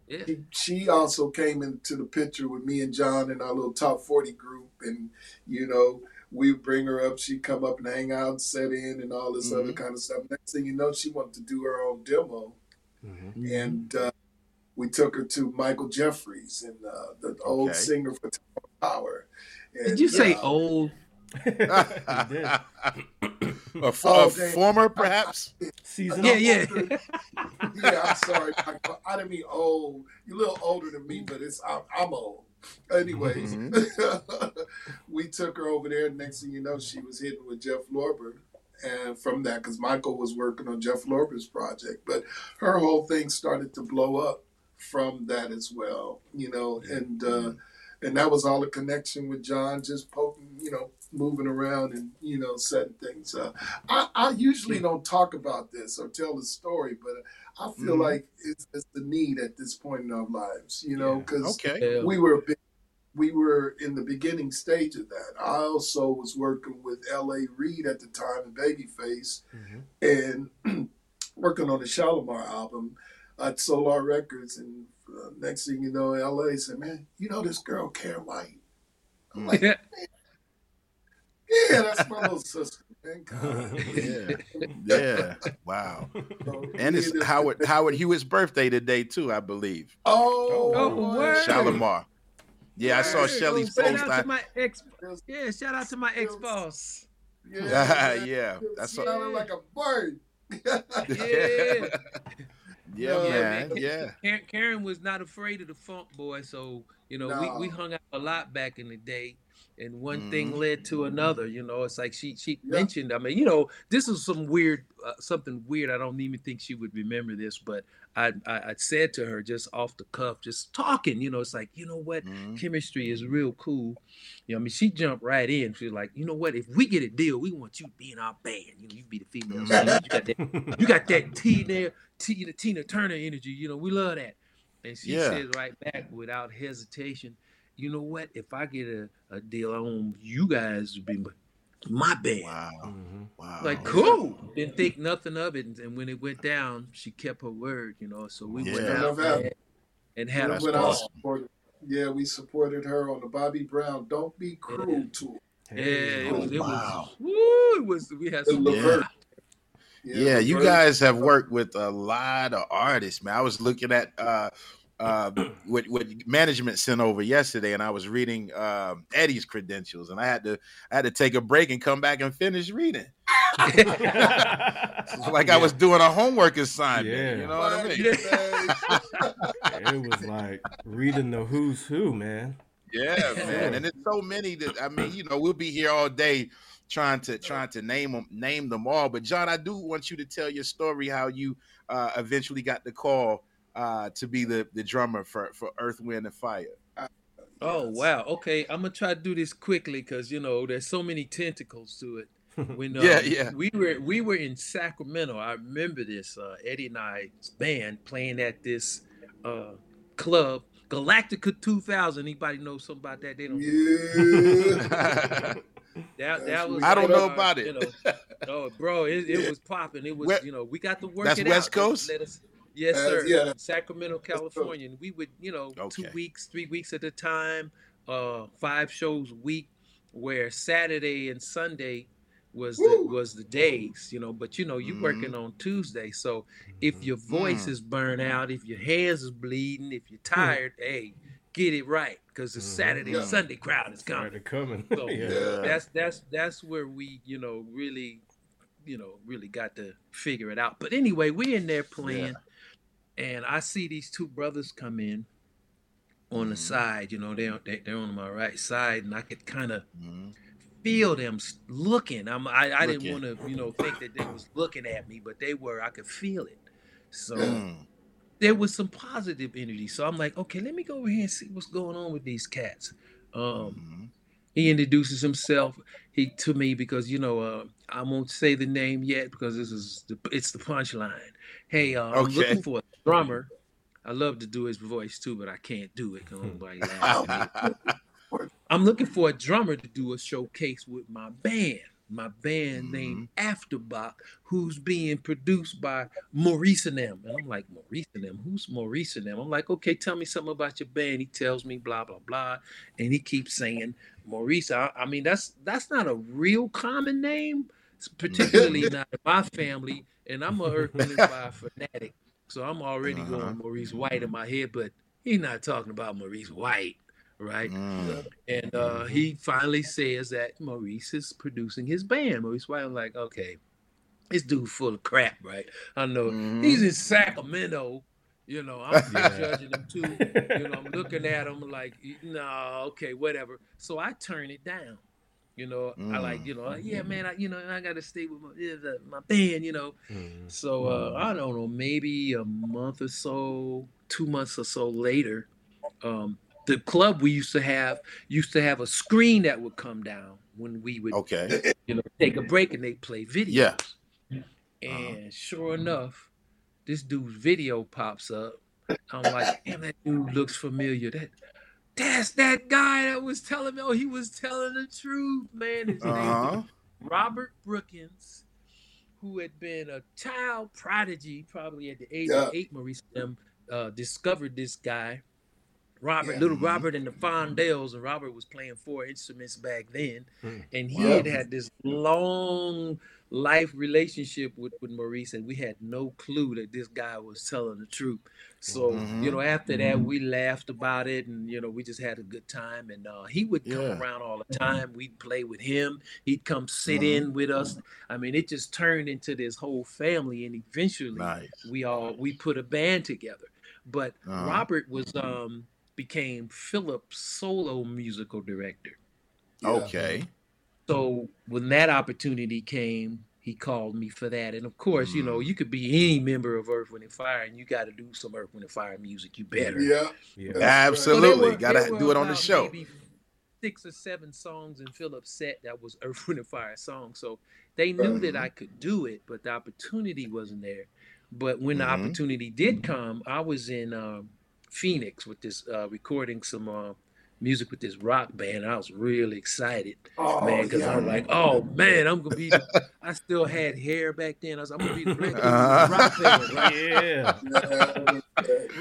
Yeah. She, she also came into the picture with me and John in our little top 40 group. And, you know, we would bring her up. She'd come up and hang out and set in and all this other Mhm. kind of stuff. Next thing you know, she wanted to do her own demo. Mhm. And uh, we took her to Michael Jeffries and uh, the old Okay. singer for Tower Power. And, Did you say uh, old? He did. a, f- Oh, a former, perhaps. Season Yeah, yeah. yeah, I'm sorry. Michael. I didn't mean old. You're a little older than me, but it's I'm, I'm old. Anyways, we took her over there. Next thing you know, she was hitting with Jeff Lorber. And from that, because Michael was working on Jeff Lorber's project, but her whole thing started to blow up from that as well, you know, and uh, and that was all a connection with John, just poking, you know, moving around and you know setting things up. I, I usually don't talk about this or tell the story, but I feel Mhm. like it's, it's the need at this point in our lives, you know, Yeah. because Okay. We were big, we were in the beginning stage of that. I also was working with L.A. Reid at the time and Babyface, Mhm. and working on the Shalimar album at Solar Records. And uh, next thing you know, L.A. said, "Man, you know this girl Karen White." I'm like, Yeah. "Yeah, that's my little sister." Man. God. Yeah. Yeah. Wow. So, And it's this- Howard Howard Hewitt's birthday today too, I believe. Oh, Oh, word. Shalimar. Yeah, I saw Shelly's Shout post. out I, to my ex. Yeah, shout out to my ex boss. yeah, yeah. That's That's sounded like a bird. Yeah. yeah, No, man. man. Yeah. Karen, Karen was not afraid of the funk boy, so you know No. we, we hung out a lot back in the day, and one Mhm. thing led to another. You know, it's like she she Yeah. mentioned. I mean, you know, this is some weird uh, something weird. I don't even think she would remember this, but I, I I said to her just off the cuff, just talking. You know, it's like you know what, Mhm. chemistry is real cool. You know, I mean, she jumped right in. She's like, you know what, if we get a deal, we want you to be in our band. You know, you be the female. You got that you got that Tina, Tina, Tina Turner energy. You know, we love that. And she Yeah. says right back without hesitation, you know what? If I get a, a deal, I want you guys to be my- my band. Wow. Mhm. Wow. Like, cool. Didn't think nothing of it. And, and when it went down, she kept her word, you know. So we went Yeah. out Love there and had That's a When I awesome. yeah, we supported her on the Bobby Brown "Don't Be Cruel" Yeah. tour. Yeah, it was, it Wow. was, woo, it was, we had some, Levert. Yeah, you guys have worked with a lot of artists, man. I was looking at uh uh what what management sent over yesterday and I was reading um Eddie's credentials and I had to I had to take a break and come back and finish reading. It's like I was doing a homework assignment. Yeah. You know what I mean? it was like reading the who's who, man. Yeah, man. And there's so many that I mean, you know, we'll be here all day trying to trying to name them name them all. But John, I do want you to tell your story how you uh, eventually got the call uh, to be the, the drummer for, for Earth, Wind, and Fire. Oh wow. Okay, I'm gonna try to do this quickly because you know there's so many tentacles to it. When uh, Yeah, yeah. we were we were in Sacramento. I remember this. Uh, Eddie and I's band playing at this uh, club, Galactica 2000. Anybody know something about that? They don't. Yeah. That that was. I don't know uh, about it. You know, oh, bro, it, it Yeah. was popping. It was Where- you know we got to work That's it West out. Coast? let us- yes, Uh, sir. yeah. Sacramento, California, and we would you know two weeks, three weeks at a time, uh, five shows a week, where Saturday and Sunday was the, was the days, you know. But you know you Mhm. working on Tuesday, so if your voice Mm. is burned out, if your hands is bleeding, if you're tired, hey, get it right because the Mhm. Saturday and Yeah. Sunday crowd is coming. Started coming. So, yeah. Yeah. That's that's that's where we you know really you know, really got to figure it out. But anyway, we're in there playing, yeah. And I see these two brothers come in on the mm-hmm. side. You know, they're they, they're on my right side, and I could kind of mm-hmm. feel them looking. I'm I, I looking. didn't want to you know think that they was looking at me, but they were. I could feel it. So. Mm. There was some positive energy, so I'm like, okay, let me go over here and see what's going on with these cats. Um, mm-hmm he introduces himself he to me because you know uh, I won't say the name yet because this is the, it's the punchline. Hey, uh, okay. I'm looking for drummer. I love to do his voice too, but I can't do it laughs. I'm looking for a drummer to do a showcase with my band my band mm-hmm. named Afterbach, who's being produced by Maurice and them. And I'm like, Maurice and them? Who's Maurice and them? I'm like, okay, tell me something about your band. He tells me blah blah blah, and he keeps saying Maurice. I, I mean, that's that's not a real common name, particularly not in my family. And I'm a Earth, Fire fanatic, so I'm already uh-huh. going Maurice White in my head. But he's not talking about Maurice White right? Mm. And uh, he finally says that Maurice is producing his band. Maurice White, I'm like, okay, this dude full of crap, right? I know mm. he's in Sacramento. You know, I'm yeah. judging him too. You know, I'm looking at him like, no, okay, whatever. So I turn it down. You know, mm. I like, mm. you know, yeah, man, I, you know, I got to stay with my, my band, you know. Mm. So uh, I don't know, maybe a month or so, two months or so later, um, the club we used to have used to have a screen that would come down when we would okay you know take a break and they play videos. Yeah. And uh-huh. sure enough, this dude's video pops up. I'm like, damn, that dude looks familiar. That that's that guy that was telling me. Oh, he was telling the truth, man. His uh-huh. name Robert Brookins, who had been a child prodigy, probably at the age yeah. of eight. Maurice them uh, discovered this guy Robert, yeah. little Robert and the Fondells, and Robert was playing four instruments back then, mm. and he wow. had had this long life relationship with, with Maurice, and we had no clue that this guy was telling the truth. So mm-hmm. you know, after mm-hmm. that, we laughed about it, and you know, we just had a good time. And uh, he would come yeah. around all the time. We'd play with him. He'd come sit mm-hmm. in with us. I mean, it just turned into this whole family, and eventually, nice. we all we put a band together. But uh-huh. Robert was um became Philip's solo musical director. Okay. So when that opportunity came, he called me for that. And of course, mm. you know, mm. you could be any member of Earth, Wind, and Fire, and you got to do some Earth, Wind, and Fire music. You better. Yeah. yeah. Absolutely. So got to do it on the show. Six or seven songs in Philip's set that was Earth, Wind, and Fire songs. So they knew that I could do it, but the opportunity wasn't there. But when mm-hmm. the opportunity did come, I was in um, Phoenix with this uh, recording some uh, music with this rock band. I was really excited, oh, man, because yeah. I'm like, oh man, I'm gonna be. I still had hair back then. I was, I'm gonna be the black uh-huh. rock band. Right? Yeah.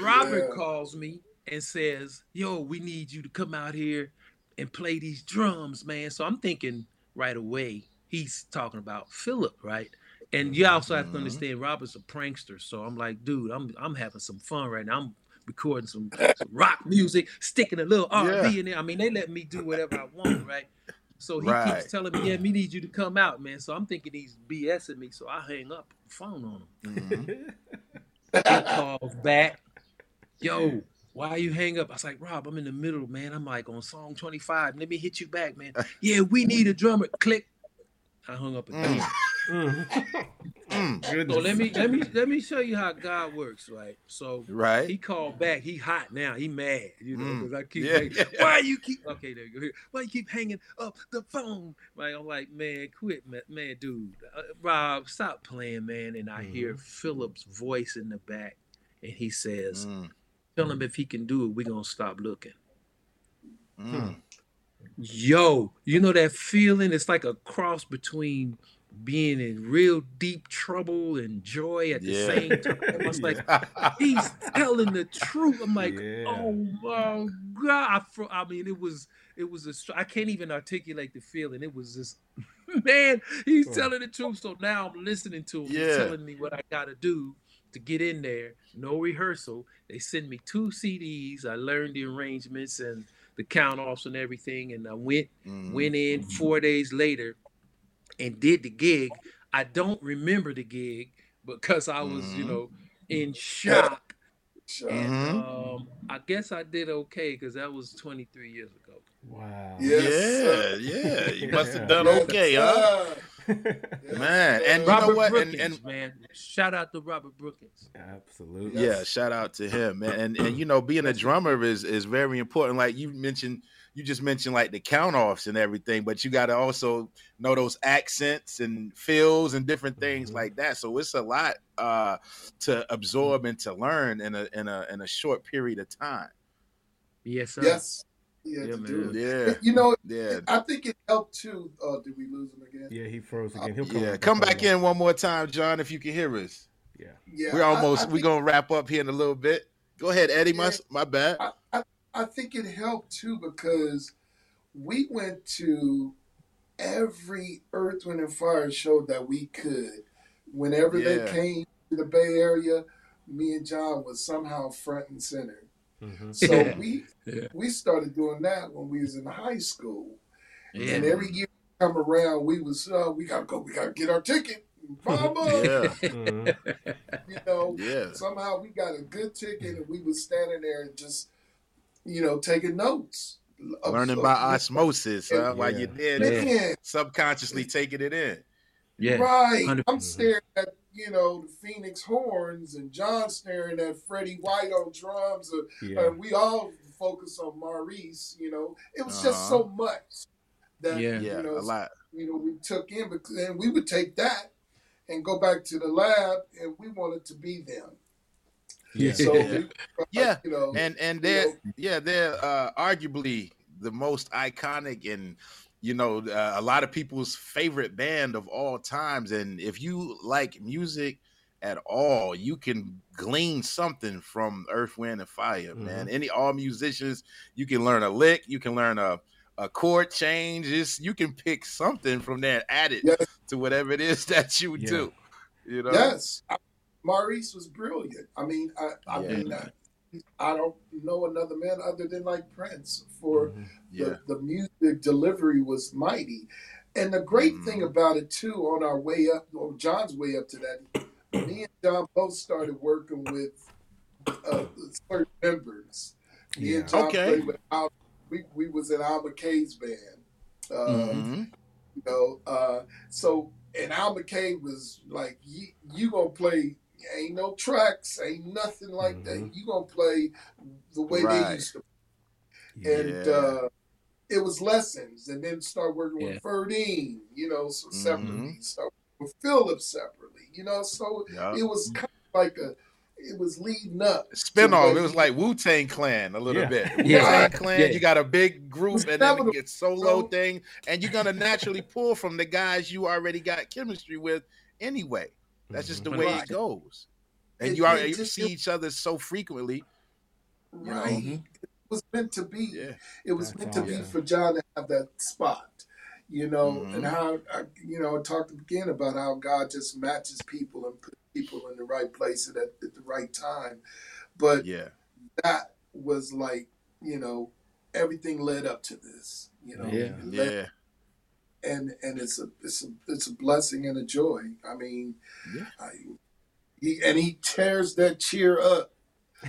Robert yeah. calls me and says, "Yo, we need you to come out here and play these drums, man." So I'm thinking right away he's talking about Philip, right? And you also have to mm-hmm. understand Robert's a prankster, so I'm like, dude, I'm I'm having some fun right now. I'm recording some, some rock music, sticking a little R&B yeah. in there. I mean, they let me do whatever I want, right? So he right. keeps telling me, "Yeah, me need you to come out, man." So I'm thinking he's BSing me, so I hang up the phone on him. Mm-hmm. he calls back, "Yo, why you hang up?" I was like, "Rob, I'm in the middle, man. I'm like on song 25. Let me hit you back, man. yeah, we need a drummer. Click. I hung up again. Mm. mm. So let me let me let me show you how God works, right? So right, he called back. He hot now. He mad, you know, because mm. I keep yeah, hanging, yeah. why you keep okay there you go. Why you keep hanging up the phone? Right, I'm like, man, quit, man, man dude, uh, Rob, stop playing, man. And I mm. hear Philip's voice in the back, and he says, mm. "Tell him if he can do it, we're gonna stop looking." Mm. Yo, you know that feeling? It's like a cross between being in real deep trouble and joy at the yeah. same time. I was like, he's telling the truth. I'm like, yeah. oh my god! I, mean, it was it was a I can't even articulate the feeling. It was just man, he's telling the truth. So now I'm listening to him. Yeah. He's telling me what I got to do to get in there. No rehearsal. They send me two CDs. I learned the arrangements and the count offs and everything. And I went mm-hmm. went in mm-hmm. four days later and did the gig. I don't remember the gig because I was, mm-hmm. you know, in shock. And mm-hmm. um, I guess I did okay because that was 23 years ago. Wow. Yes. Yeah, yeah. You must have done okay, huh? man, and Robert you know what? Brookins, and, and, man, shout out to Robert Brookins. Absolutely. Yeah, shout out to him, man. And and you know, being a drummer is is very important. Like you mentioned, you just mentioned like the count offs and everything, but you got to also know those accents and fills and different things mm-hmm. like that. So it's a lot uh, to absorb and to learn in a in a in a short period of time. Yes, sir. Yes. Yeah, yeah, man. yeah. You know, yeah. I think it helped too. Uh, did we lose him again? Yeah, he froze again. He'll come yeah, come back in one more time, John, if you can hear us. Yeah, yeah. We're almost. we're gonna wrap up here in a little bit. Go ahead, Eddie. Yeah, my my bad. I, I, I think it helped too because we went to every Earth, Wind, and Fire show that we could. Whenever yeah. they came to the Bay Area, me and John was somehow front and center. Mm-hmm. So we yeah. we started doing that when we was in high school, yeah. and every year come around, we was uh, we gotta go, we gotta get our ticket. Mama, yeah. Mm-hmm. you know, yeah. somehow we got a good ticket, and we was standing there and just, you know, taking notes. Learning by osmosis huh? while you're there, subconsciously taking it in. Yeah, right. i am staring at you know the Phenix horns and John staring at Freddie White on drums, or, yeah. and we all focus on Maurice. You know, it was uh-huh. just so much that yeah, you know, a lot. You know, we took in, but and we would take that and go back to the lab, and we wanted to be them. Yeah. So yeah. We, yeah. You know, and and they're know, yeah they're uh, arguably the most iconic and you know uh, a lot of people's favorite band of all times. And if you like music at all, you can glean something from Earth, Wind, and Fire. Mm-hmm. Man, any all musicians, you can learn a lick, you can learn a a chord change. Just you can pick something from there, add it yes. to whatever it is that you yeah. do. You know. Yes, Maurice was brilliant. I mean, I, I yeah. mean, I, I, don't know another man other than like Prince for mm-hmm. Yeah. the, the music delivery was mighty. And the great mm-hmm. thing about it too, on our way up, or John's way up to that, me and John both started working with uh, certain members. Me yeah. and John okay. with Al, we we was in Al McKay's band. Uh, mm-hmm. You know, uh, so and Al McKay was like, "You, gonna play ain't no tracks, ain't nothing like mm-hmm. that. You gonna play the way right. they used to. And uh, it was lessons, and then start working yeah. with Verdine, you know, so separately. Mm-hmm. Start with Philip separately, you know. So yep. it was kind of like a it was leading up. Spinoff. It was like Wu Tang Clan a little yeah. bit. Wu Tang yeah. Clan. Yeah. You got a big group, and then it gets solo thing, and you're gonna naturally pull from the guys you already got chemistry with anyway. That's just the mm-hmm. way right. it goes. And it, you are you see each other so frequently. Right. You know? It was meant to be. Yeah. It was That's meant to be for John to have that spot. You know, mm-hmm. and how I, you know, I talked again about how God just matches people and puts people in the right place at, at the right time. But yeah, that was like, you know, everything led up to this. You know, yeah, yeah and and it's a it's a it's a blessing and a joy. I mean, yeah. I, he and he tears that cheer up.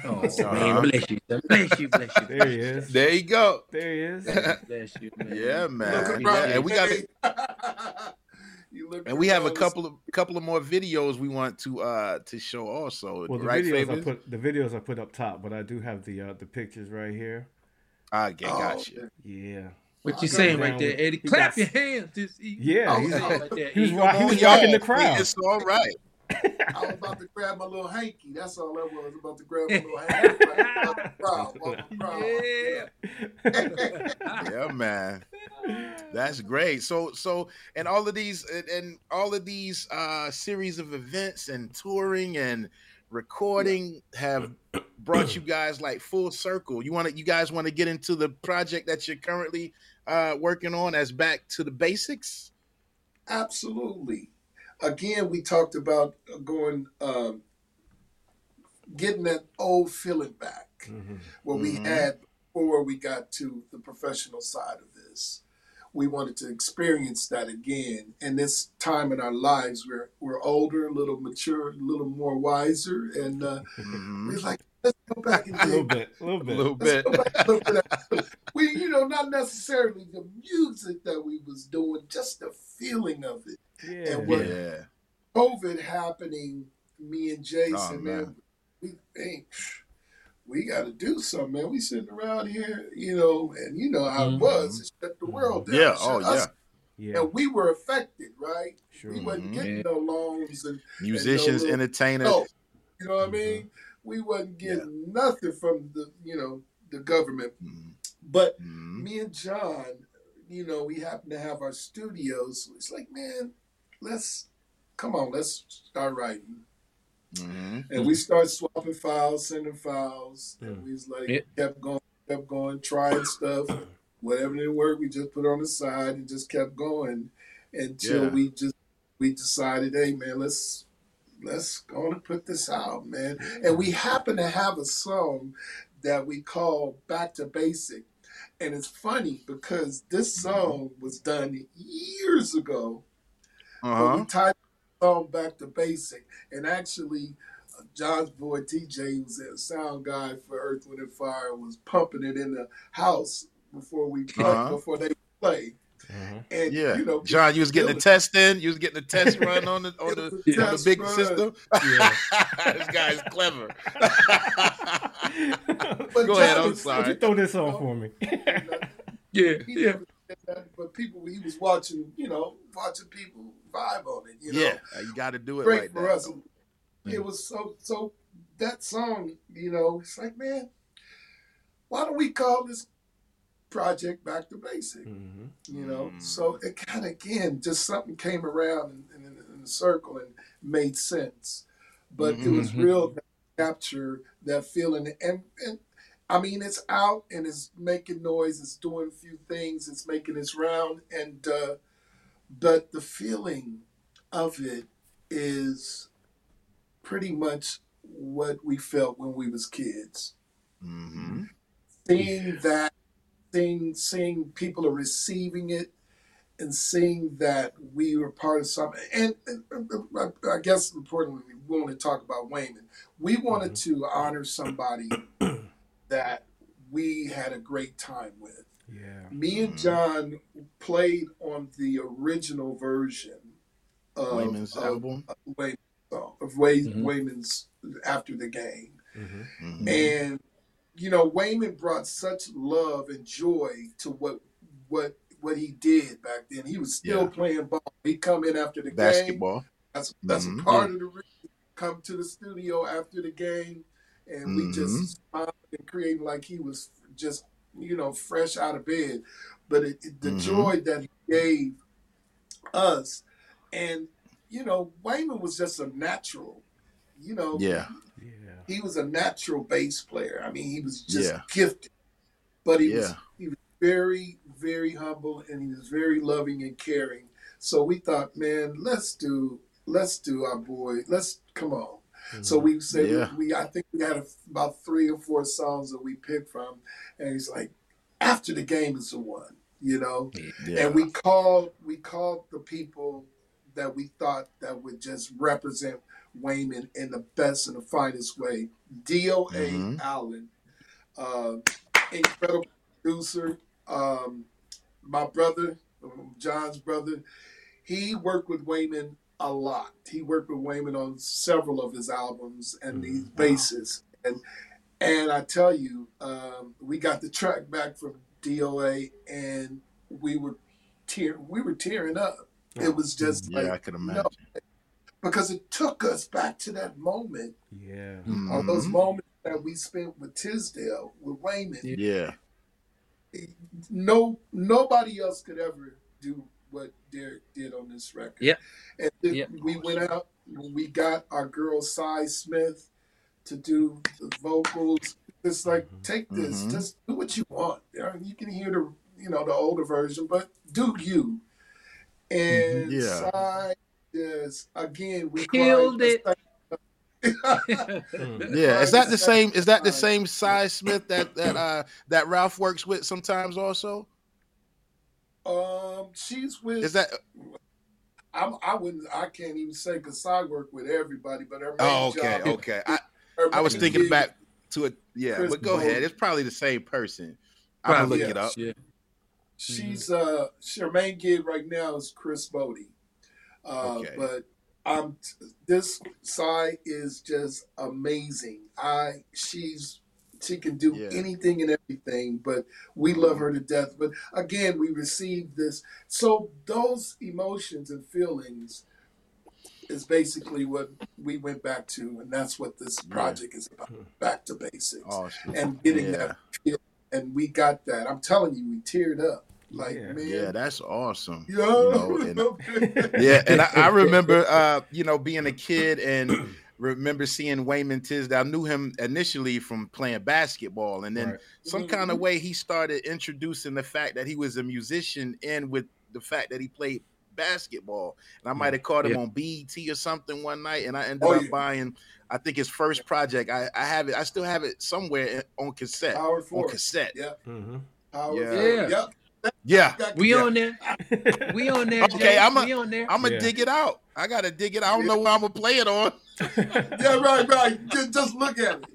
Oh, uh-huh. man, bless you, bless you, bless you. There he is. There you go. There he is. bless you, man. Yeah, man. Yeah, and we got it. and we have a couple of couple of more videos we want to uh to show also. Well, the right, videos I put the videos I put up top, but I do have the uh the pictures right here. I get oh, got you. Yeah. What you saying right there, Eddie? Clap got, your hands. Just, yeah, he's, like he was, he was rocking the crowd. It's all right. I was about to grab my little hanky. That's all I was about to grab my little hanky. yeah. yeah, man. That's great. So, so, and all of these, and, and all of these uh series of events and touring and recording have brought you guys like full circle. You want to, you guys want to get into the project that you're currently uh, working on as back to the basics? Absolutely. Again, we talked about going, um, getting that old feeling back, mm-hmm. what we mm-hmm. had before we got to the professional side of this. we wanted to experience that again. And this time in our lives, we're we're older, a little mature, a little more wiser, and uh, Mhm. we're like, let's go back and A little bit, a little bit, A little bit. go back and look at that. We, you know, not necessarily the music that we was doing, just the feeling of it. Yeah. And what- Yeah. COVID happening, me and Jason, Oh, man, man. we think we got to do something, man. We sitting around here, you know, and you know how it mm-hmm. was. It shut the mm-hmm. world down. Yeah. Oh, yeah. Yeah. And we were affected, right? Sure. We wasn't getting mm-hmm. no loans and Musicians, little- entertainers. no, you know what I Mhm. mean? We wasn't getting nothing from the, you know, the government. Mhm. But Mhm. me and John, you know, we happen to have our studios. It's like, man, let's come on, let's start writing. Mhm. And we started swapping files, sending files, and we was like Yeah. kept going, kept going, trying stuff. Whatever didn't work, we just put it on the side and just kept going until Yeah. we just we decided, hey man, let's let's go and put this out, man. And we happen to have a song that we call Back to Basic. And it's funny because this Mm-hmm. song was done years ago Uh-huh. we titled the song back to basic. And actually, uh, John's boy TJ, who's a sound guy for Earth, Wind, and Fire, was pumping it in the house before we Uh-huh. before they play. Mhm. And Yeah. you know, John, you was getting the test in. You was getting the test run on the on the, was on the big run. system. Yeah. this guy's clever. But Go ahead. I'm was- Would you sorry. throw this on for me? Yeah, He yeah. never that, but people, he was watching, you know, watching people vibe on it. You know, yeah, you got to do it great right for now. us. It was so so that song, you know, it's like, man, why don't we call this project back to basic? Mhm. You know, Mm. so it kind of again just something came around in, in, in a circle and made sense, but it was Mhm. real capture that feeling and and. I mean, it's out and it's making noise. It's doing a few things. It's making its round, and uh, but the feeling of it is pretty much what we felt when we was kids. hmm Seeing that, seeing seeing people are receiving it, and seeing that we were part of something. And, and, and I- I guess importantly, we want to talk about Wayman. We wanted to honor somebody that we had a great time with. Yeah. Me and Mhm. John played on the original version of, Wayman's of, album. of Wayman's of Way, Mhm. Wayman's after the game. Mhm. Mhm. And you know, Wayman brought such love and joy to what what what he did back then. He was still Yeah. playing ball. He'd come in after the game. Basketball. That's that's Mhm. part of the reason. Come to the studio after the game, and we Mhm. just smiled and created like he was just you know fresh out of bed. But it, it- the Mhm. joy that he gave us, and you know, Wayman was just a natural. You know, Yeah. Yeah. he was a natural bass player. I mean, he was just Yeah. gifted, but he was he was very very humble and he was very loving and caring. So we thought, man, let's do let's do our boy. Let's come on. So we said Mm-hmm. Yeah. we, I think we had a, about three or four songs that we picked from, and he's like, after the game is the one, you know. Yeah. And we called we called the people that we thought that would just represent Wayman in the best and the finest way. DOA Mhm. Allen, uh, incredible producer. Um, my brother, John's brother, he worked with Wayman a lot. He worked with Wayman on several of his albums and these Mhm. basses. And and I tell you, um, we got the track back from DOA, and we were tear we were tearing up. It was just yeah, I like can no, imagine. because it took us back to that moment, Yeah. or those Mhm. moments that we spent with Tisdale, with Wayman. Yeah. No, nobody else could ever do what Derek did on this record. Yep. And then Yep. we went out, we got our girl Sy Smith to do the vocals. It's like take this, Mhm. just do what you want. You know, You can hear the you know the older version, but do you. And Yeah. Sy is again we Killed it. Mm. Yeah. Is that the same? Is that the same Sy Smith that that uh that Ralph works with sometimes also? Um, she's with. Is that? I'm, I wouldn't. I can't even say because I work with everybody, but her main Oh, okay, job. okay. I, I was thinking back to it. Yeah, Chris but go Bowden. ahead. It's probably the same person. I'm gonna Probably, look it up. Yeah. She's uh, she, her main gig right now is Chris Botti. Uh, Okay. But um, this side is just amazing. I she's she can do Yeah. anything and everything, but we love her to death. But again, we received this. So those emotions and feelings is basically what we went back to, and that's what this project is about. Back to basics Awesome. and getting Yeah. that feel. And we got that. I'm telling you, we teared up. Like Yeah. man, Yeah, that's awesome. yeah, You know, and- yeah, and I, I remember, uh, you know, being a kid and remember seeing Wayman Tisdale. I knew him initially from playing basketball, and then Right. some kind of way he started introducing the fact that he was a musician and with the fact that he played basketball. And I might have caught him Yeah. on BET or something one night, and I ended Oh, up yeah. buying. I think his first project. I, I have it. I still have it somewhere on cassette. Power On cassette. Yeah, Mm-hmm. Power Yeah. Force. Yeah. Yep. Yeah. We Yeah. on there. We on there. Okay, Jay. I'm a- we on there. I'm gonna Yeah. dig it out. I gotta dig it. I don't know where I'm gonna play it on. Yeah, right, right. Just, just look at it.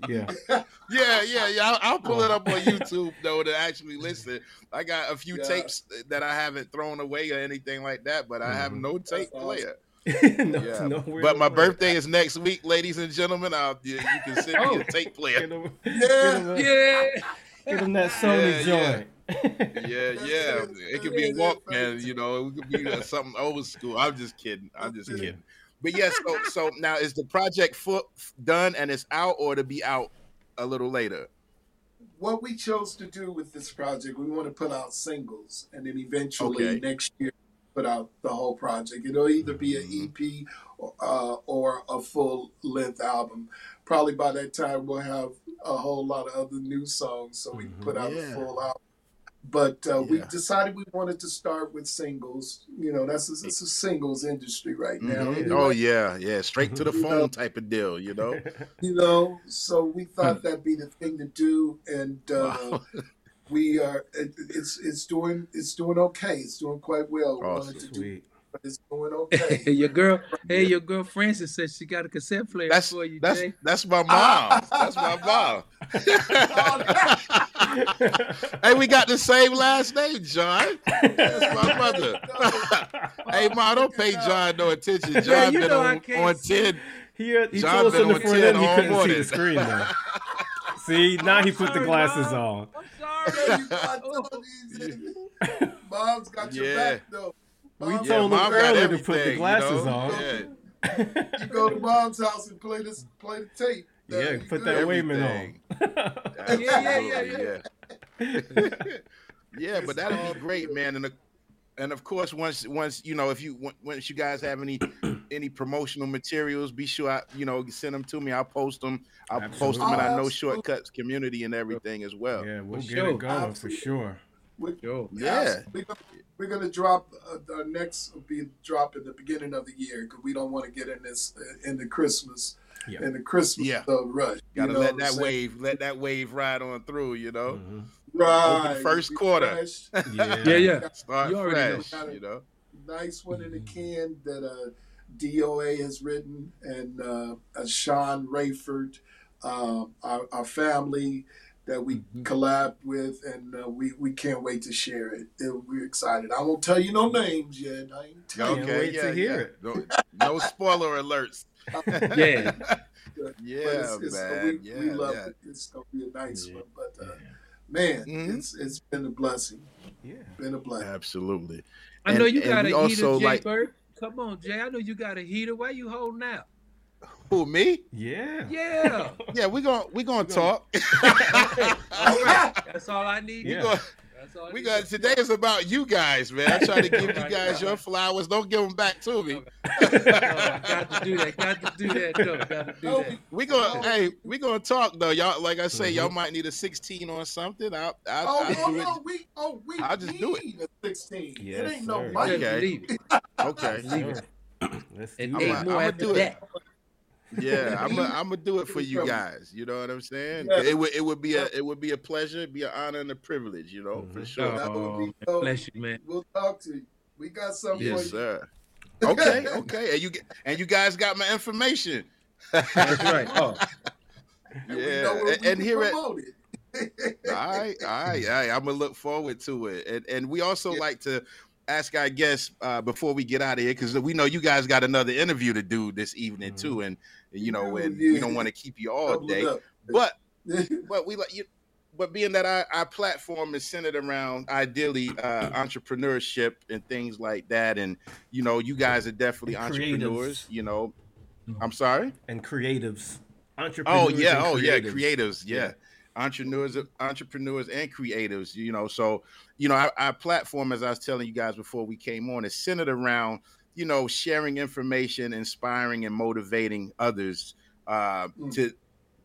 Yeah. Yeah, yeah, yeah. I'll, I'll pull it up on YouTube though to actually listen. I got a few Yeah. tapes that I haven't thrown away or anything like that, but I have Mhm. no tape awesome. player. no, Yeah, nowhere but my birthday is next week, ladies and gentlemen. I'll, you, you can send me Oh. a tape Get player. him, Yeah. get him, a- Yeah. get him that Sony Yeah, yeah. joint. Yeah, yeah. it. It could be a Walkman, you know. It could be uh, something old school. I'm just kidding. I'm just kidding. But yes, so so now is the project foot done and it's out, or to be out a little later? What we chose to do with this project, we want to put out singles, and then eventually Okay. next year put out the whole project. It'll either be an EP or, uh, or a full length album. Probably by that time we'll have a whole lot of other new songs, so we can put out Yeah. a full album. But uh, we decided we wanted to start with singles. You know, that's a, it's a singles industry right now. Mhm. Anyway, Oh yeah, yeah. Straight to the phone know. type of deal, you know. you know so we thought that'd be the thing to do and uh, Wow. we are it, it's it's doing it's doing okay it's doing quite well we Awesome. wanted to Sweet. but it's doing okay your girl, hey, your girl Francis said she got a cassette player That's for you, that's Jay. that's my mom. That's my mom. hey, we got the same last name, John. That's my mother. hey, mom, don't pay John no attention. John Yeah, been on, can't on ten. He, uh, he John told us been in the on front 10 end he couldn't see the screen though. See, now he put the glasses Mom. on. I'm sorry. you got all these- mom's got your back though We Mom's Yeah, told him earlier to put the everything, you glasses know? on. Yeah. you go to mom's house and play this play the tape Uh, Yeah, put that Wayman on. Everything. Yeah, yeah, yeah, yeah. yeah, but that'd be great, man. And the, and of course, once once you know, if you once you guys have any any promotional materials, be sure I you know send them to me. I'll post them. I'll post them in Absolutely. our No Oh, Shortcuts community and everything as well. Yeah, we'll For get sure. it going for Absolutely. sure. We- Yo. Yeah. We're gonna, we're gonna drop uh, our next will be drop in the beginning of the year because we don't want to get in this uh, in the Christmas Yeah. in the Christmas Yeah. uh, rush. you Gotta know let that wave, let that wave ride on through. You know, Mhm. right. Open first We quarter. fresh. Yeah. Yeah, yeah. start You already know. You know, nice one in the Mm-hmm. can that uh, DOA has written and uh, uh, Sean Rayford, uh, our, our family that we Mm-hmm. collabed with, and uh, we, we can't wait to share it. It- We're excited. I won't tell you no names yet. I ain't telling Can't okay, wait yeah, to hear yeah. it. No, no spoiler alerts. Yeah. yeah, it's, it's, man. we, yeah, we love yeah. it. It's gonna be a nice Yeah. one. But uh, man, Mhm. it's it's been a blessing. Yeah. Been a blessing. Absolutely. I know you got we a heater, also Jay like- Bird. Come on, Jay. I know you got a heater. Why you holding out? Who me? Yeah. Yeah. Yeah, we're gonna we're gonna talk. all right. That's all I need. Yeah. we gonna, That's we got today is about you guys, man. I try to give you guys your flowers. Don't give them back to me. Oh, got to do that. Got to do that. though. Got to do No, that. We gonna hey, we gonna talk though, y'all. Like I say, y'all Mhm. might need a 16 or something. I'll, I'll, Oh, I'll oh do it. no, we oh we I'll just do it. need a sixteen. Yes, it ain't no money. Okay. Believe. Okay. Leave it. Let's And I'm eight more I'ma after do it. That. Yeah, I'm gonna do it for you guys. You know what I'm saying? Yeah. It would it would be a it would be a pleasure, It'd be an honor and a privilege. You know, mm-hmm. for sure. Oh, be, bless you, man. We'll talk to you. We got something yes, sir. Okay, okay, and you and you guys got my information. That's right. Oh, yeah, and, and here at all right, all right, all right. I'm gonna look forward to it, and and we also yeah. like to ask our guests uh, before we get out of here because we know you guys got another interview to do this evening mm-hmm. too, and you know, and yeah. we don't want to keep you all day, but but we like you. But being that our, our platform is centered around ideally uh, entrepreneurship and things like that, and you know, you guys are definitely and entrepreneurs. You know, mm-hmm. I'm sorry, and creatives. Entrepreneurs oh yeah, oh yeah, creatives. Yeah. yeah entrepreneurs entrepreneurs and creators you know so you know our, our, platform as i was telling you guys before we came on is centered around you know sharing information inspiring and motivating others uh, mm. to,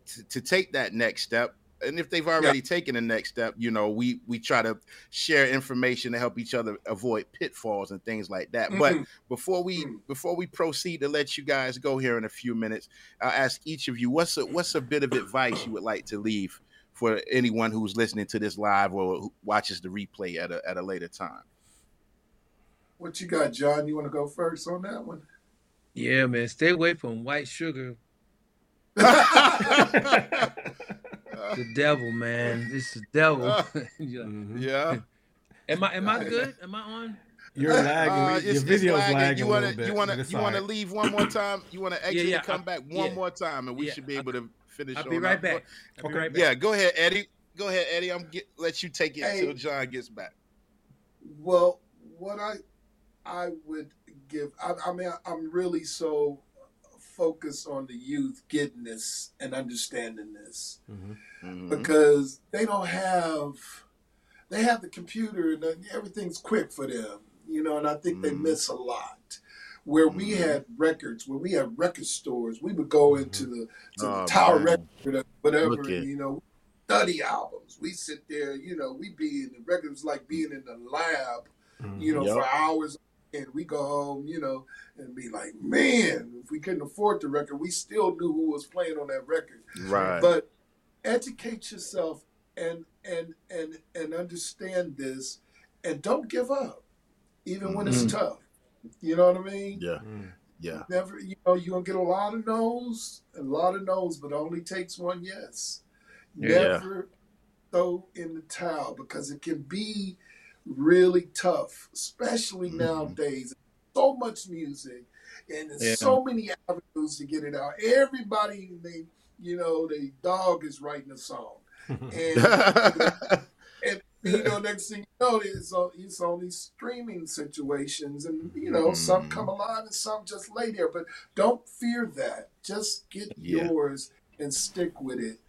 to, to take that next step and if they've already yeah. taken the next step you know we we try to share information to help each other avoid pitfalls and things like that mm-hmm. but before we mm. before we proceed to let you guys go here in a few minutes i'll ask each of you what's a what's a bit of advice you would like to leave for anyone who's listening to this live or watches the replay at a at a later time. What you got, John? You want to go first on that one? Yeah, man. Stay away from white sugar. the devil, man. This is the devil. yeah. Mm-hmm. yeah. Am I am I good? Am I on? You're lagging. Uh, Your video's lagging. lagging. You want to you want to you want to leave one more time? You want to exit yeah, yeah, and come I, back one yeah. more time, and we should be able to finish. I'll be right back. I'll okay. Right back. Yeah, go ahead, Eddie. Go ahead, Eddie. I'm get let you take it hey, until John gets back. Well, what I I would give, I, I mean, I'm really so focused on the youth getting this and understanding this mm-hmm. Mm-hmm. because they don't have they have the computer and everything's quick for them, you know, and I think mm-hmm. they miss a lot where we mm-hmm. had records, where we had record stores, we would go into mm-hmm. the, to oh, the Tower man. Record, whatever, you know, study albums. We sit there, you know, we be in the records like being in the lab, mm-hmm. you know, yep. for hours. And we go home, you know, and be like, man, if we couldn't afford the record, we still knew who was playing on that record. Right. But educate yourself and and and and understand this, and don't give up, even when it's mm-hmm. tough you know what I mean? Yeah. Mm. Yeah. Never, you know, you're gonna get a lot of no's, a lot of no's, but it only takes one yes. Yeah. Never throw in the towel because it can be really tough, especially mm-hmm. nowadays. So much music and there's yeah. so many avenues to get it out. Everybody, they, you know, the dog is writing a song, and and you know, next thing you know, it's on, it's on these streaming situations, and you know, mm. some come alive and some just lay there. But don't fear that. Just get yeah. yours and stick with it,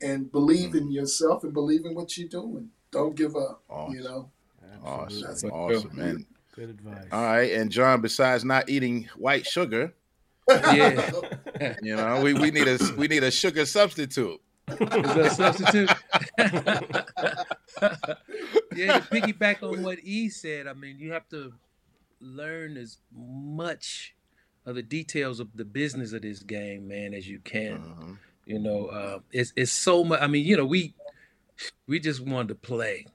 and believe mm. in yourself and believe in what you're doing. Don't give up. Awesome. You know. Awesome, That's awesome, man. Good advice. All right, and John, besides not eating white sugar, yeah, you know, we, we need a we need a sugar substitute. Is that a substitute? yeah, to piggyback on what E said, I mean, you have to learn as much of the details of the business of this game, man, as you can. Uh-huh. You know, uh, it's it's so much. I mean, you know, we we just wanted to play,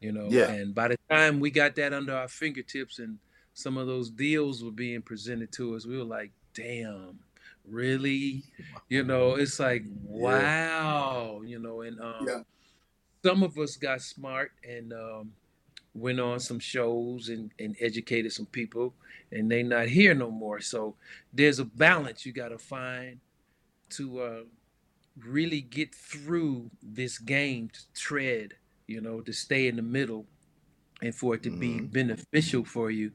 you know, yeah. and by the time we got that under our fingertips and some of those deals were being presented to us, we were like, damn, really? You know, it's like, wow, you know, and um, yeah. some of us got smart and um, went on some shows and, and educated some people, and they not here no more. So there's a balance you got to find to uh, really get through this game to tread, you know, to stay in the middle and for it to be mm-hmm. beneficial for you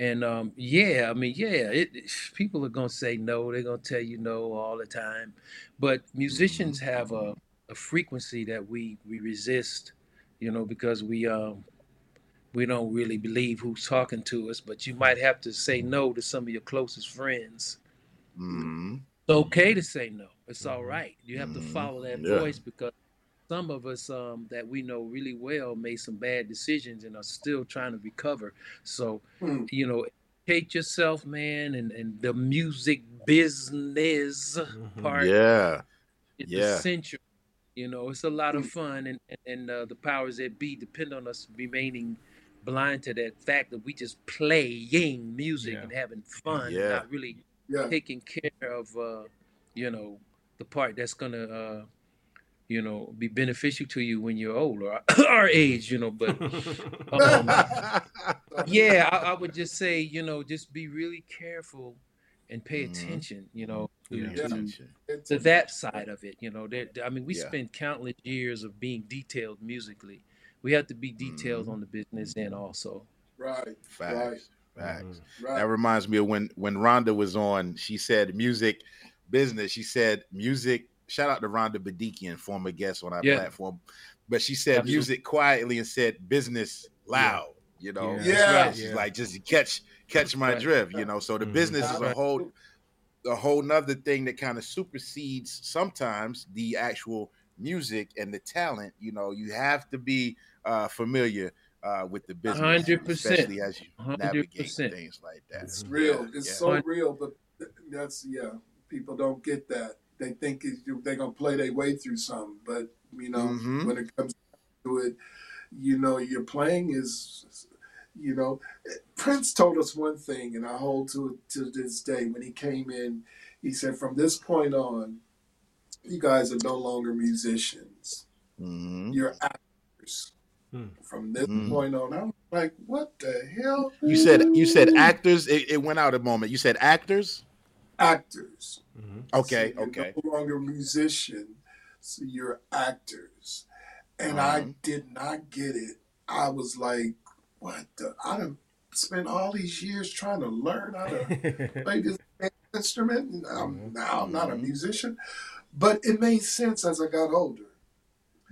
and um, yeah, I mean, yeah, it, people are gonna say no. They're gonna tell you no all the time, but musicians have a, a frequency that we we resist, you know, because we um we don't really believe who's talking to us. But you might have to say no to some of your closest friends. Mm-hmm. It's okay to say no. It's all right. You have to mm-hmm. follow that yeah. voice because some of us um, that we know really well made some bad decisions and are still trying to recover. So, mm. you know, educate yourself, man, and, and the music business Mhm. part Yeah. is Yeah. essential. You know, it's a lot of fun, and and uh, the powers that be depend on us remaining blind to that fact that we just playing music Yeah. and having fun, Yeah. not really Yeah. taking care of, uh, you know, the part that's gonna, uh, you know, be beneficial to you when you're old or our age, you know. But um, yeah, I, I would just say, you know, just be really careful and pay Mhm. attention, you know, to, Yeah. to, to that side of it. You know, that I mean, we Yeah. spend countless years of being detailed musically. We have to be detailed Mhm. on the business end also. Right. Facts. Facts. Mhm. Right. That reminds me of when when Rhonda was on. She said music business. She said music. Shout out to Rhonda Badikian, former guest on our Yeah. platform. But she said Absolutely. music quietly and said business loud. You know, Yeah. Yeah. And she's Yeah. like just catch catch my Right. drift. You know, so the Mhm. business is a whole a whole nother thing that kind of supersedes sometimes the actual music and the talent. You know, you have to be uh, familiar uh, with the business, 100%. especially as you navigate 100%. things like that. It's real. It's yeah. so real, but that's yeah. People don't get that. They think it's, they're gonna play their way through something, but you know Mhm. when it comes to it, you know your playing is, you know, Prince told us one thing, and I hold to it to this day. When he came in, he said, "From this point on, you guys are no longer musicians. Mhm. You're actors." Hmm. From this Mm. point on, I'm like, "What the hell?" You said you said actors. It, it went out a moment. You said actors. Actors. Mhm. Okay, So you're okay. No longer musicians, so you're actors. And I Mhm. did not get it. I was like, what the? I done spent all these years trying to learn how to play this instrument. And I'm, Mhm. now I'm not a Mhm. musician. But it made sense as I got older.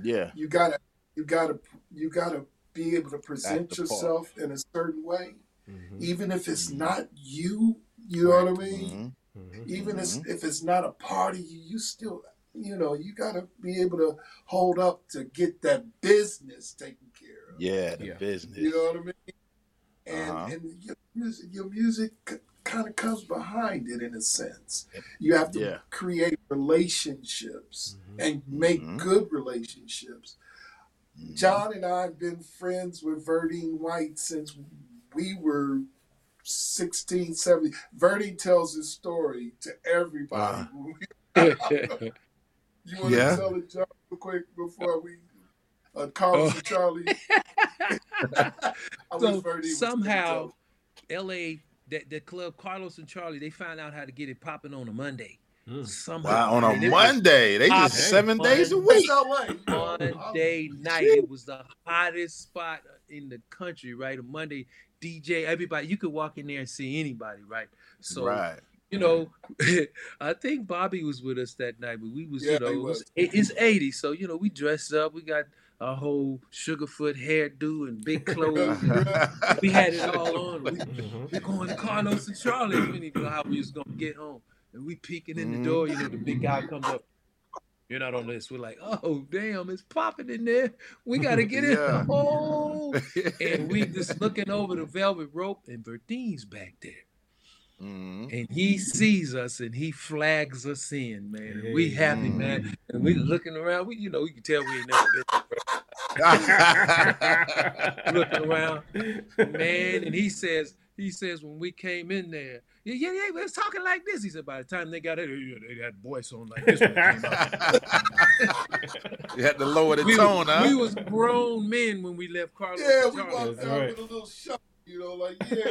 Yeah. You gotta, you gotta, you gotta be able to present the part. yourself in a certain way, Mhm. even if it's Mhm. not you. You know what I mean? Mhm. Mhm. even as Mhm. if it's not a party, you, you still, you know, you got to be able to hold up to get that business taken care of. Yeah. The Yeah. business. You know what I mean? And Uh-huh. and your music, your music kind of comes behind it in a sense. You have to Yeah. create relationships Mhm. and make Mhm. good relationships. Mhm. John and I have been friends with Verdine White since we were 16, 17. Verdine tells his story to everybody. You want Yeah. to tell it, John, real quick before we, uh, Carlos Oh. and Charlie? So Verdine somehow, L.A. That the club Carlos and Charlie they found out how to get it popping on a Monday. Mm. Somehow Wow. On a And Monday, they just seven man. days a week. It's LA. you. Monday night. It was the hottest spot in the country, right? A Monday DJ, everybody. You could walk in there and see anybody, right? So right. you know, I think Bobby was with us that night, but we was, Yeah, you know, he it was, was. it- it's 80, so you know, we dressed up, we got our whole sugarfoot hairdo and big clothes. and we had it all on. We, Mhm. we going to Carlos and Charlie. We didn't even know how we was gonna get home. And we peeking in the door, you know, the big guy comes up. You're not on this. We're like, oh damn, it's popping in there. We gotta get in Yeah. home. And we just looking over the velvet rope, and Verdine's back there. Mhm. And he sees us and he flags us in, man. And we happy, Mhm. man. And we looking around. We, you know, you can tell we ain't never been looking around, man. And he says, he says when we came in there, yeah, yeah, yeah, we was talking like this. He said by the time they got it, they had voice on like this. When they came out. you had to lower the we, tone, was, huh? we was grown men when we left Carlos. Yeah, we walked out right. with a little shock, you know, like, yeah.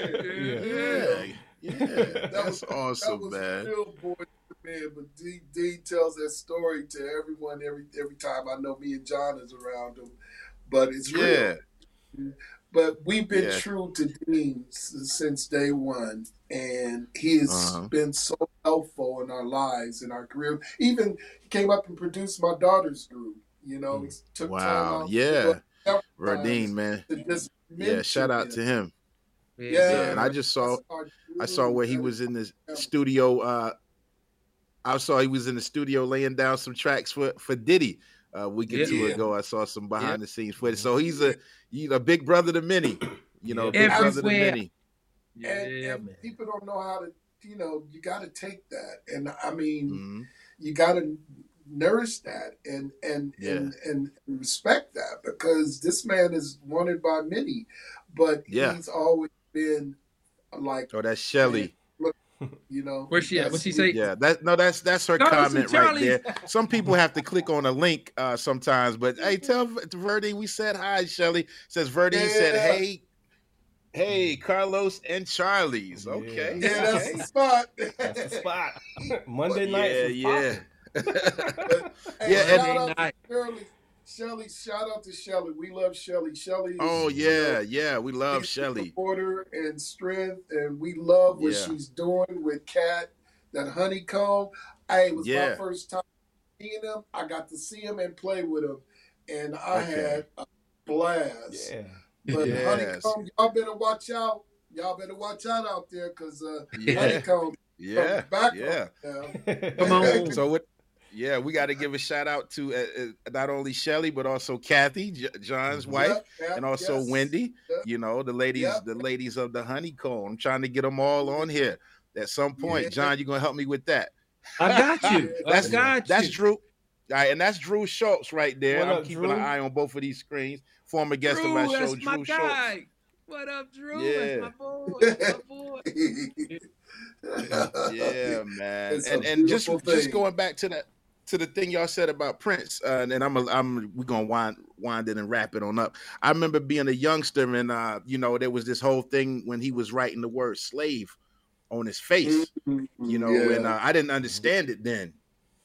yeah. Yeah. That's that was awesome, was man. real boy man. But D, D tells that story to everyone every every time. I know me and John is around him, but it's Yeah. real. But we've been Yeah. true to Dean since day one, and he has Uh-huh. been so helpful in our lives, in our career. Even he came up and produced my daughter's group. You know, he took time Wow. out. Yeah. to Verdine, man. Yeah. Shout out mention to him. Yeah, Yeah. And I just saw I saw where he was in the studio. Uh, I saw he was in the studio laying down some tracks for for Diddy a week or Yeah. two Yeah. ago. I saw some behind the scenes footage. So he's a he's a big brother to many. You know, Yeah. big brother to Everywhere. many. Yeah, and, and man. people don't know how to. You know, you got to take that, and I mean, mm-hmm. you got to nourish that and and, yeah. and and respect that because this man is wanted by many, but yeah. he's always been like. Oh, that's Shelly. You know, where's she at? What's she say? Yeah, that no, that's that's her comment right there. Some people have to click on a link uh sometimes, but hey, tell Verdine we said hi. Shelly says Verdine yeah. said hey, hey, Carlos and Charlie's. Okay, yeah, that's the spot. that's the spot. Monday night. Yeah, yeah. but, hey, yeah, and, Shirley, Shelly, shout out to Shelly. We love Shelly. Shelly. Oh yeah, yeah, we love Shelly. Order and strength, and we love what yeah. she's doing with Cat. That honeycomb. Hey, it was yeah. my first time seeing him. I got to see him and play with him, and I okay. had a blast. Yeah. But yes. honeycomb, y'all better watch out. Y'all better watch out out there, cause uh, yeah. honeycomb. Yeah. Back yeah. Come on. so what? Yeah, we got to give a shout out to uh, uh, not only Shelly but also Kathy, J- John's mm-hmm. wife, and also yes. Wendy. You know the ladies, the ladies of the honeycomb. I'm trying to get them all on here at some point. Yeah. John, you're gonna help me with that? I got you. that's I got that's Drew. All right, and that's Drew Schultz right there. What I'm up, keeping Drew? an eye on both of these screens. Former guest Drew, of my show, Drew Schultz. What up, Drew? Yeah. That's my boy. That's my boy. yeah, man. and and just thing. just going back to that to the thing y'all said about Prince, uh, and I'm a, I'm we're gonna wind wind it and wrap it on up. I remember being a youngster, and uh, you know there was this whole thing when he was writing the word slave on his face, mm-hmm. you know, yeah. and uh, I didn't understand it then.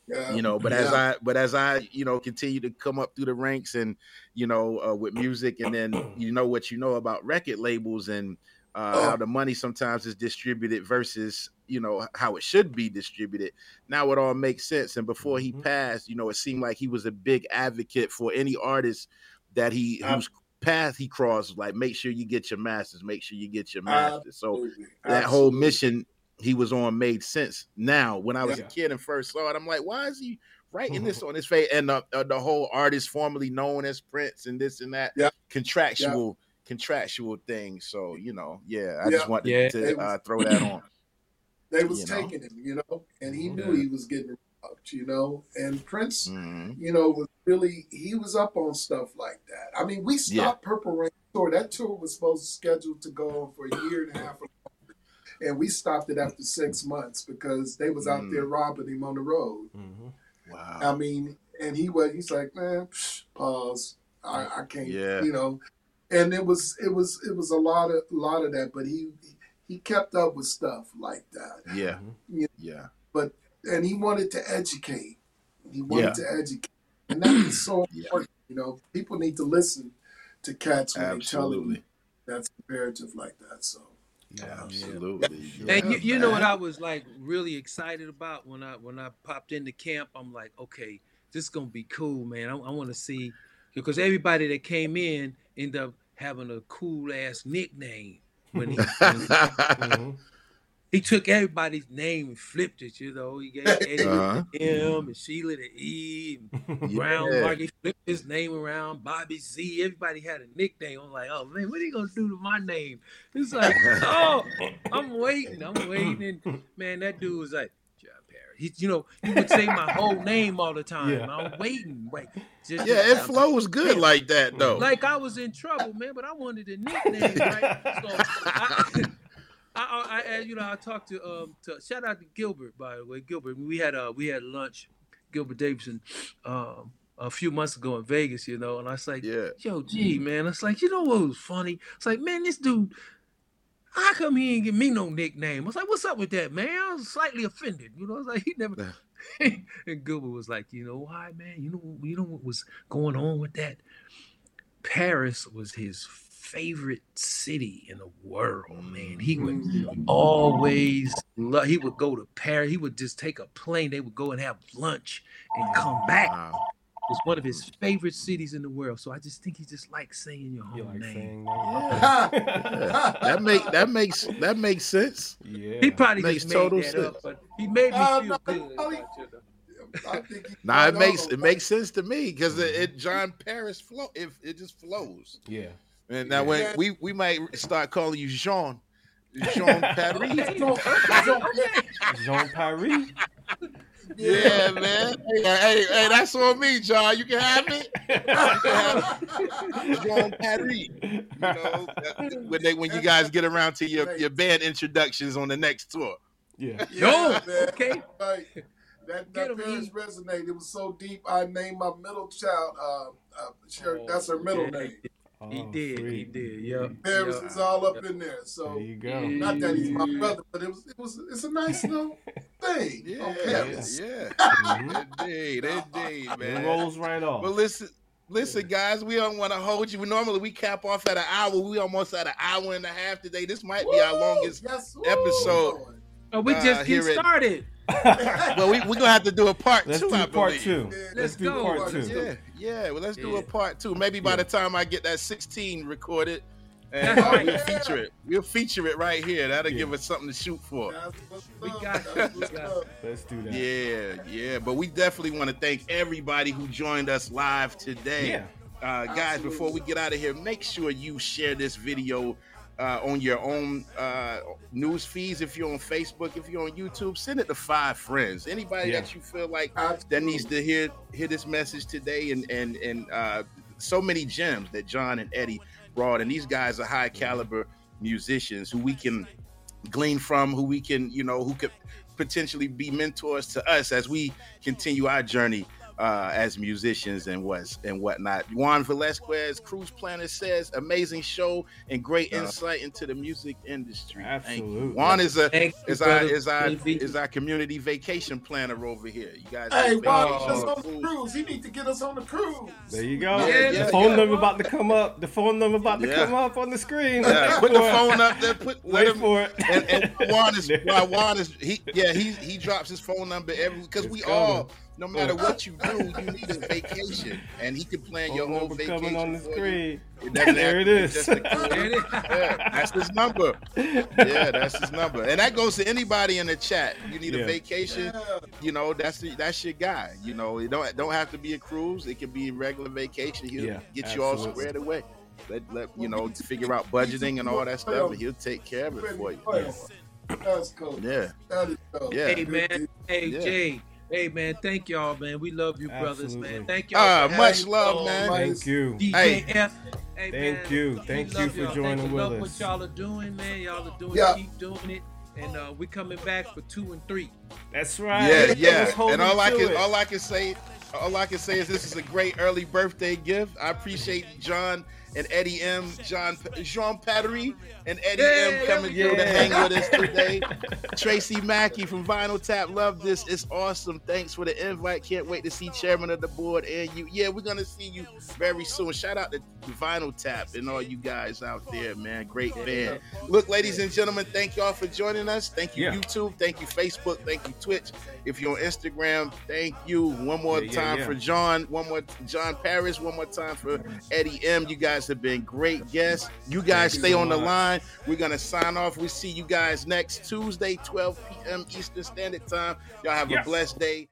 Yeah. You know, but yeah. as I but as I you know continue to come up through the ranks and you know uh, with music, and then you know what you know about record labels and uh, oh. how the money sometimes is distributed versus you know how it should be distributed. Now it all makes sense. And before he mm-hmm. passed, you know, it seemed like he was a big advocate for any artist that he whose path he crossed. Like, make sure you get your masters. Make sure you get your masters. So that whole mission he was on made sense. Now, when I was yeah. a kid and first saw it, I'm like, why is he writing this on his face? And the, uh, the whole artist formerly known as Prince and this and that yeah. contractual. Yeah contractual thing. So you know, yeah, I yeah. just wanted yeah. to uh, throw that on. They was taking know? him, you know, and he knew he was getting robbed, you know. And Prince, mm-hmm. you know, was really he was up on stuff like that. I mean, we stopped Purple Rain tour. That tour was supposed to schedule to go on for a year and a half. And we stopped it after six months because they was out mm there robbing him on the road. Mm-hmm. Wow. I mean, and he was he's like, man, psh, pause. I, I can't, yeah. you know and it was it was it was a lot of a lot of that but he he kept up with stuff like that yeah mm-hmm. you know? yeah but and he wanted to educate he wanted yeah. to educate and that is so important yeah. you know people need to listen to cats when Absolutely. they tell them that's imperative like that so yeah, absolutely. And you, you know what I was like really excited about when I when I popped into camp. I'm like, okay, this is gonna be cool, man. I, I want to see because everybody that came in end up having a cool ass nickname when he, mm-hmm. he took everybody's name and flipped it. You know, he gave Eddie uh-huh. M and Sheila the E, and Brown yeah. Mark. He flipped his name around. Bobby Z. Everybody had a nickname. I'm like, oh man, what are you gonna do to my name? It's like, oh, I'm waiting, I'm waiting, and man, that dude was like, he, you know, he would say my whole name all the time. Yeah. I'm waiting, wait. Just, yeah, it flows good like that though. Like I was in trouble, man, but I wanted a nickname, right? So I, I, I, you know, I talked to um, to shout out to Gilbert by the way, Gilbert. We had uh, we had lunch, Gilbert Davison, um, a few months ago in Vegas, you know, and I was like, yeah. yo, gee, man, it's like, you know what was funny? It's like, man, this dude how come he ain't give me no nickname? I was like, what's up with that, man? I was slightly offended. You know, I was like, he never. and Gilbert was like, you know why, man? You know, you know what was going on with that? Paris was his favorite city in the world, man. He would always love, he would go to Paris. He would just take a plane. They would go and have lunch and come back. Wow. It's one of his favorite cities in the world. So I just think he just likes saying your whole like name. Yeah. that make that makes that makes sense. Yeah. He probably makes just total made that sense. up, but he made me uh, feel no, good. No, nah, it makes it makes sense to me because it, it, John Paris flow it, it just flows. Yeah. And now when we we might start calling you Jean. Jean Paris. Jean Paris. Yeah, man. Hey, hey, hey, that's on me, John. You can have it. Jean Paris. You know, when they when you guys get around to your, your band introductions on the next tour. Yeah. Yo, man. okay. Like, that that Paris resonated. It was so deep. I named my middle child. Uh, uh, sure, Oh, that's her middle yeah. name. He Oh, did. He did. Yeah. Paris yeah. is all up in there. So There you go. not that he's my brother, but it was it was it's a nice little thing. Yeah, on yeah, campus. yeah. Mhm. Indeed, indeed, It man. rolls right off. Well, listen, listen, guys. We don't want to hold you. Normally, we cap off at an hour. We almost at an hour and a half today. This might be our longest. Yes, woo, episode. Lord. Oh, we Uh, just here get it- started. Well, we we gonna have to do a part Let's two. do I part believe. two. Yeah, Let's Let's do go. part Part two. two. Yeah, yeah. Well, let's do a part two. Maybe by Yeah. the time I get that 16 recorded, and uh, right. we'll feature it. We'll feature it right here. That'll Yeah. give us something to shoot for. That's what's We got That's what's We got up. Let's do that. Yeah, yeah. But we definitely want to thank everybody who joined us live today. Yeah. Uh, guys, before we get out of here, make sure you share this video uh, on your own uh, news feeds. If you're on Facebook, if you're on YouTube, send it to five friends. Anybody Yeah. that you feel like that needs to hear hear this message today, and and and uh, so many gems that John and Eddie brought, and these guys are high caliber musicians who we can glean from, who we can you know who could potentially be mentors to us as we continue our journey uh, as musicians and what and whatnot. Juan Velasquez, Cruise Planner says, amazing show and great insight into the music industry. Absolutely. Juan is a Thank you, is our brother. is our is our community vacation planner over here. You guys, Hey, have why us on the cruise. cruise? He need to get us on the cruise. There you go. Yeah, the yeah, phone yeah. number about to come up. The phone number about to Yeah. come up on the screen. Yeah, put the phone up there. Put Wait him, for it. and, and Juan is why Juan is he yeah he he drops his phone number every because we coming. all no oh. matter what you do you need a vacation and he can plan your Phone whole number vacation coming on the screen. It There have it to be is. just a cruise. There it is. Yeah, that's his number. Yeah, that's his number, and that goes to anybody in the chat. You need Yeah. a vacation, Yeah. you know, that's the, that's your guy. You know, it don't don't have to be a cruise. It can be a regular vacation. He'll Yeah, get you all squared away. Let, let you know figure out budgeting and all that stuff, and he'll take care of it for you. That's cool. Yeah, That is dope. Yeah. Hey man, hey Yeah. Jay, hey man, thank y'all, man. We love you, brothers, man. Thank y'all. Ah, much love, man. Thank you. DJ Hey. F. Hey, Thank man, you. we Thank you for y'all. joining Thank you. with love us. what y'all are doing, man. Y'all are doing. Yeah. Keep doing it, and uh, we coming back for two and three. That's right. yeah, Let's yeah. hold And all I can it. all I can say all I can say is this is a great early birthday gift. I appreciate John and Eddie M, John Jean Pattery and Eddie Yeah, M coming there through to hang with us today. Tracy Mackey from Vinyl Tap, love this. It's awesome. Thanks for the invite. Can't wait to see Chairman of the Board and you. Yeah, we're gonna see you very soon. Shout out to Vinyl Tap and all you guys out there, man. Great band. Look, ladies and gentlemen, thank y'all for joining us. Thank you, Yeah. YouTube. Thank you, Facebook. Thank you, Twitch. If you're on Instagram, thank you. One more Yeah, yeah, time yeah. for John. One more John Paris. One more time for Eddie M. You guys have been great guests. You guys Thank stay so on the much. line. We're gonna sign off. We see you guys next Tuesday, 12 p.m. Eastern Standard Time. Y'all have Yeah. a blessed day.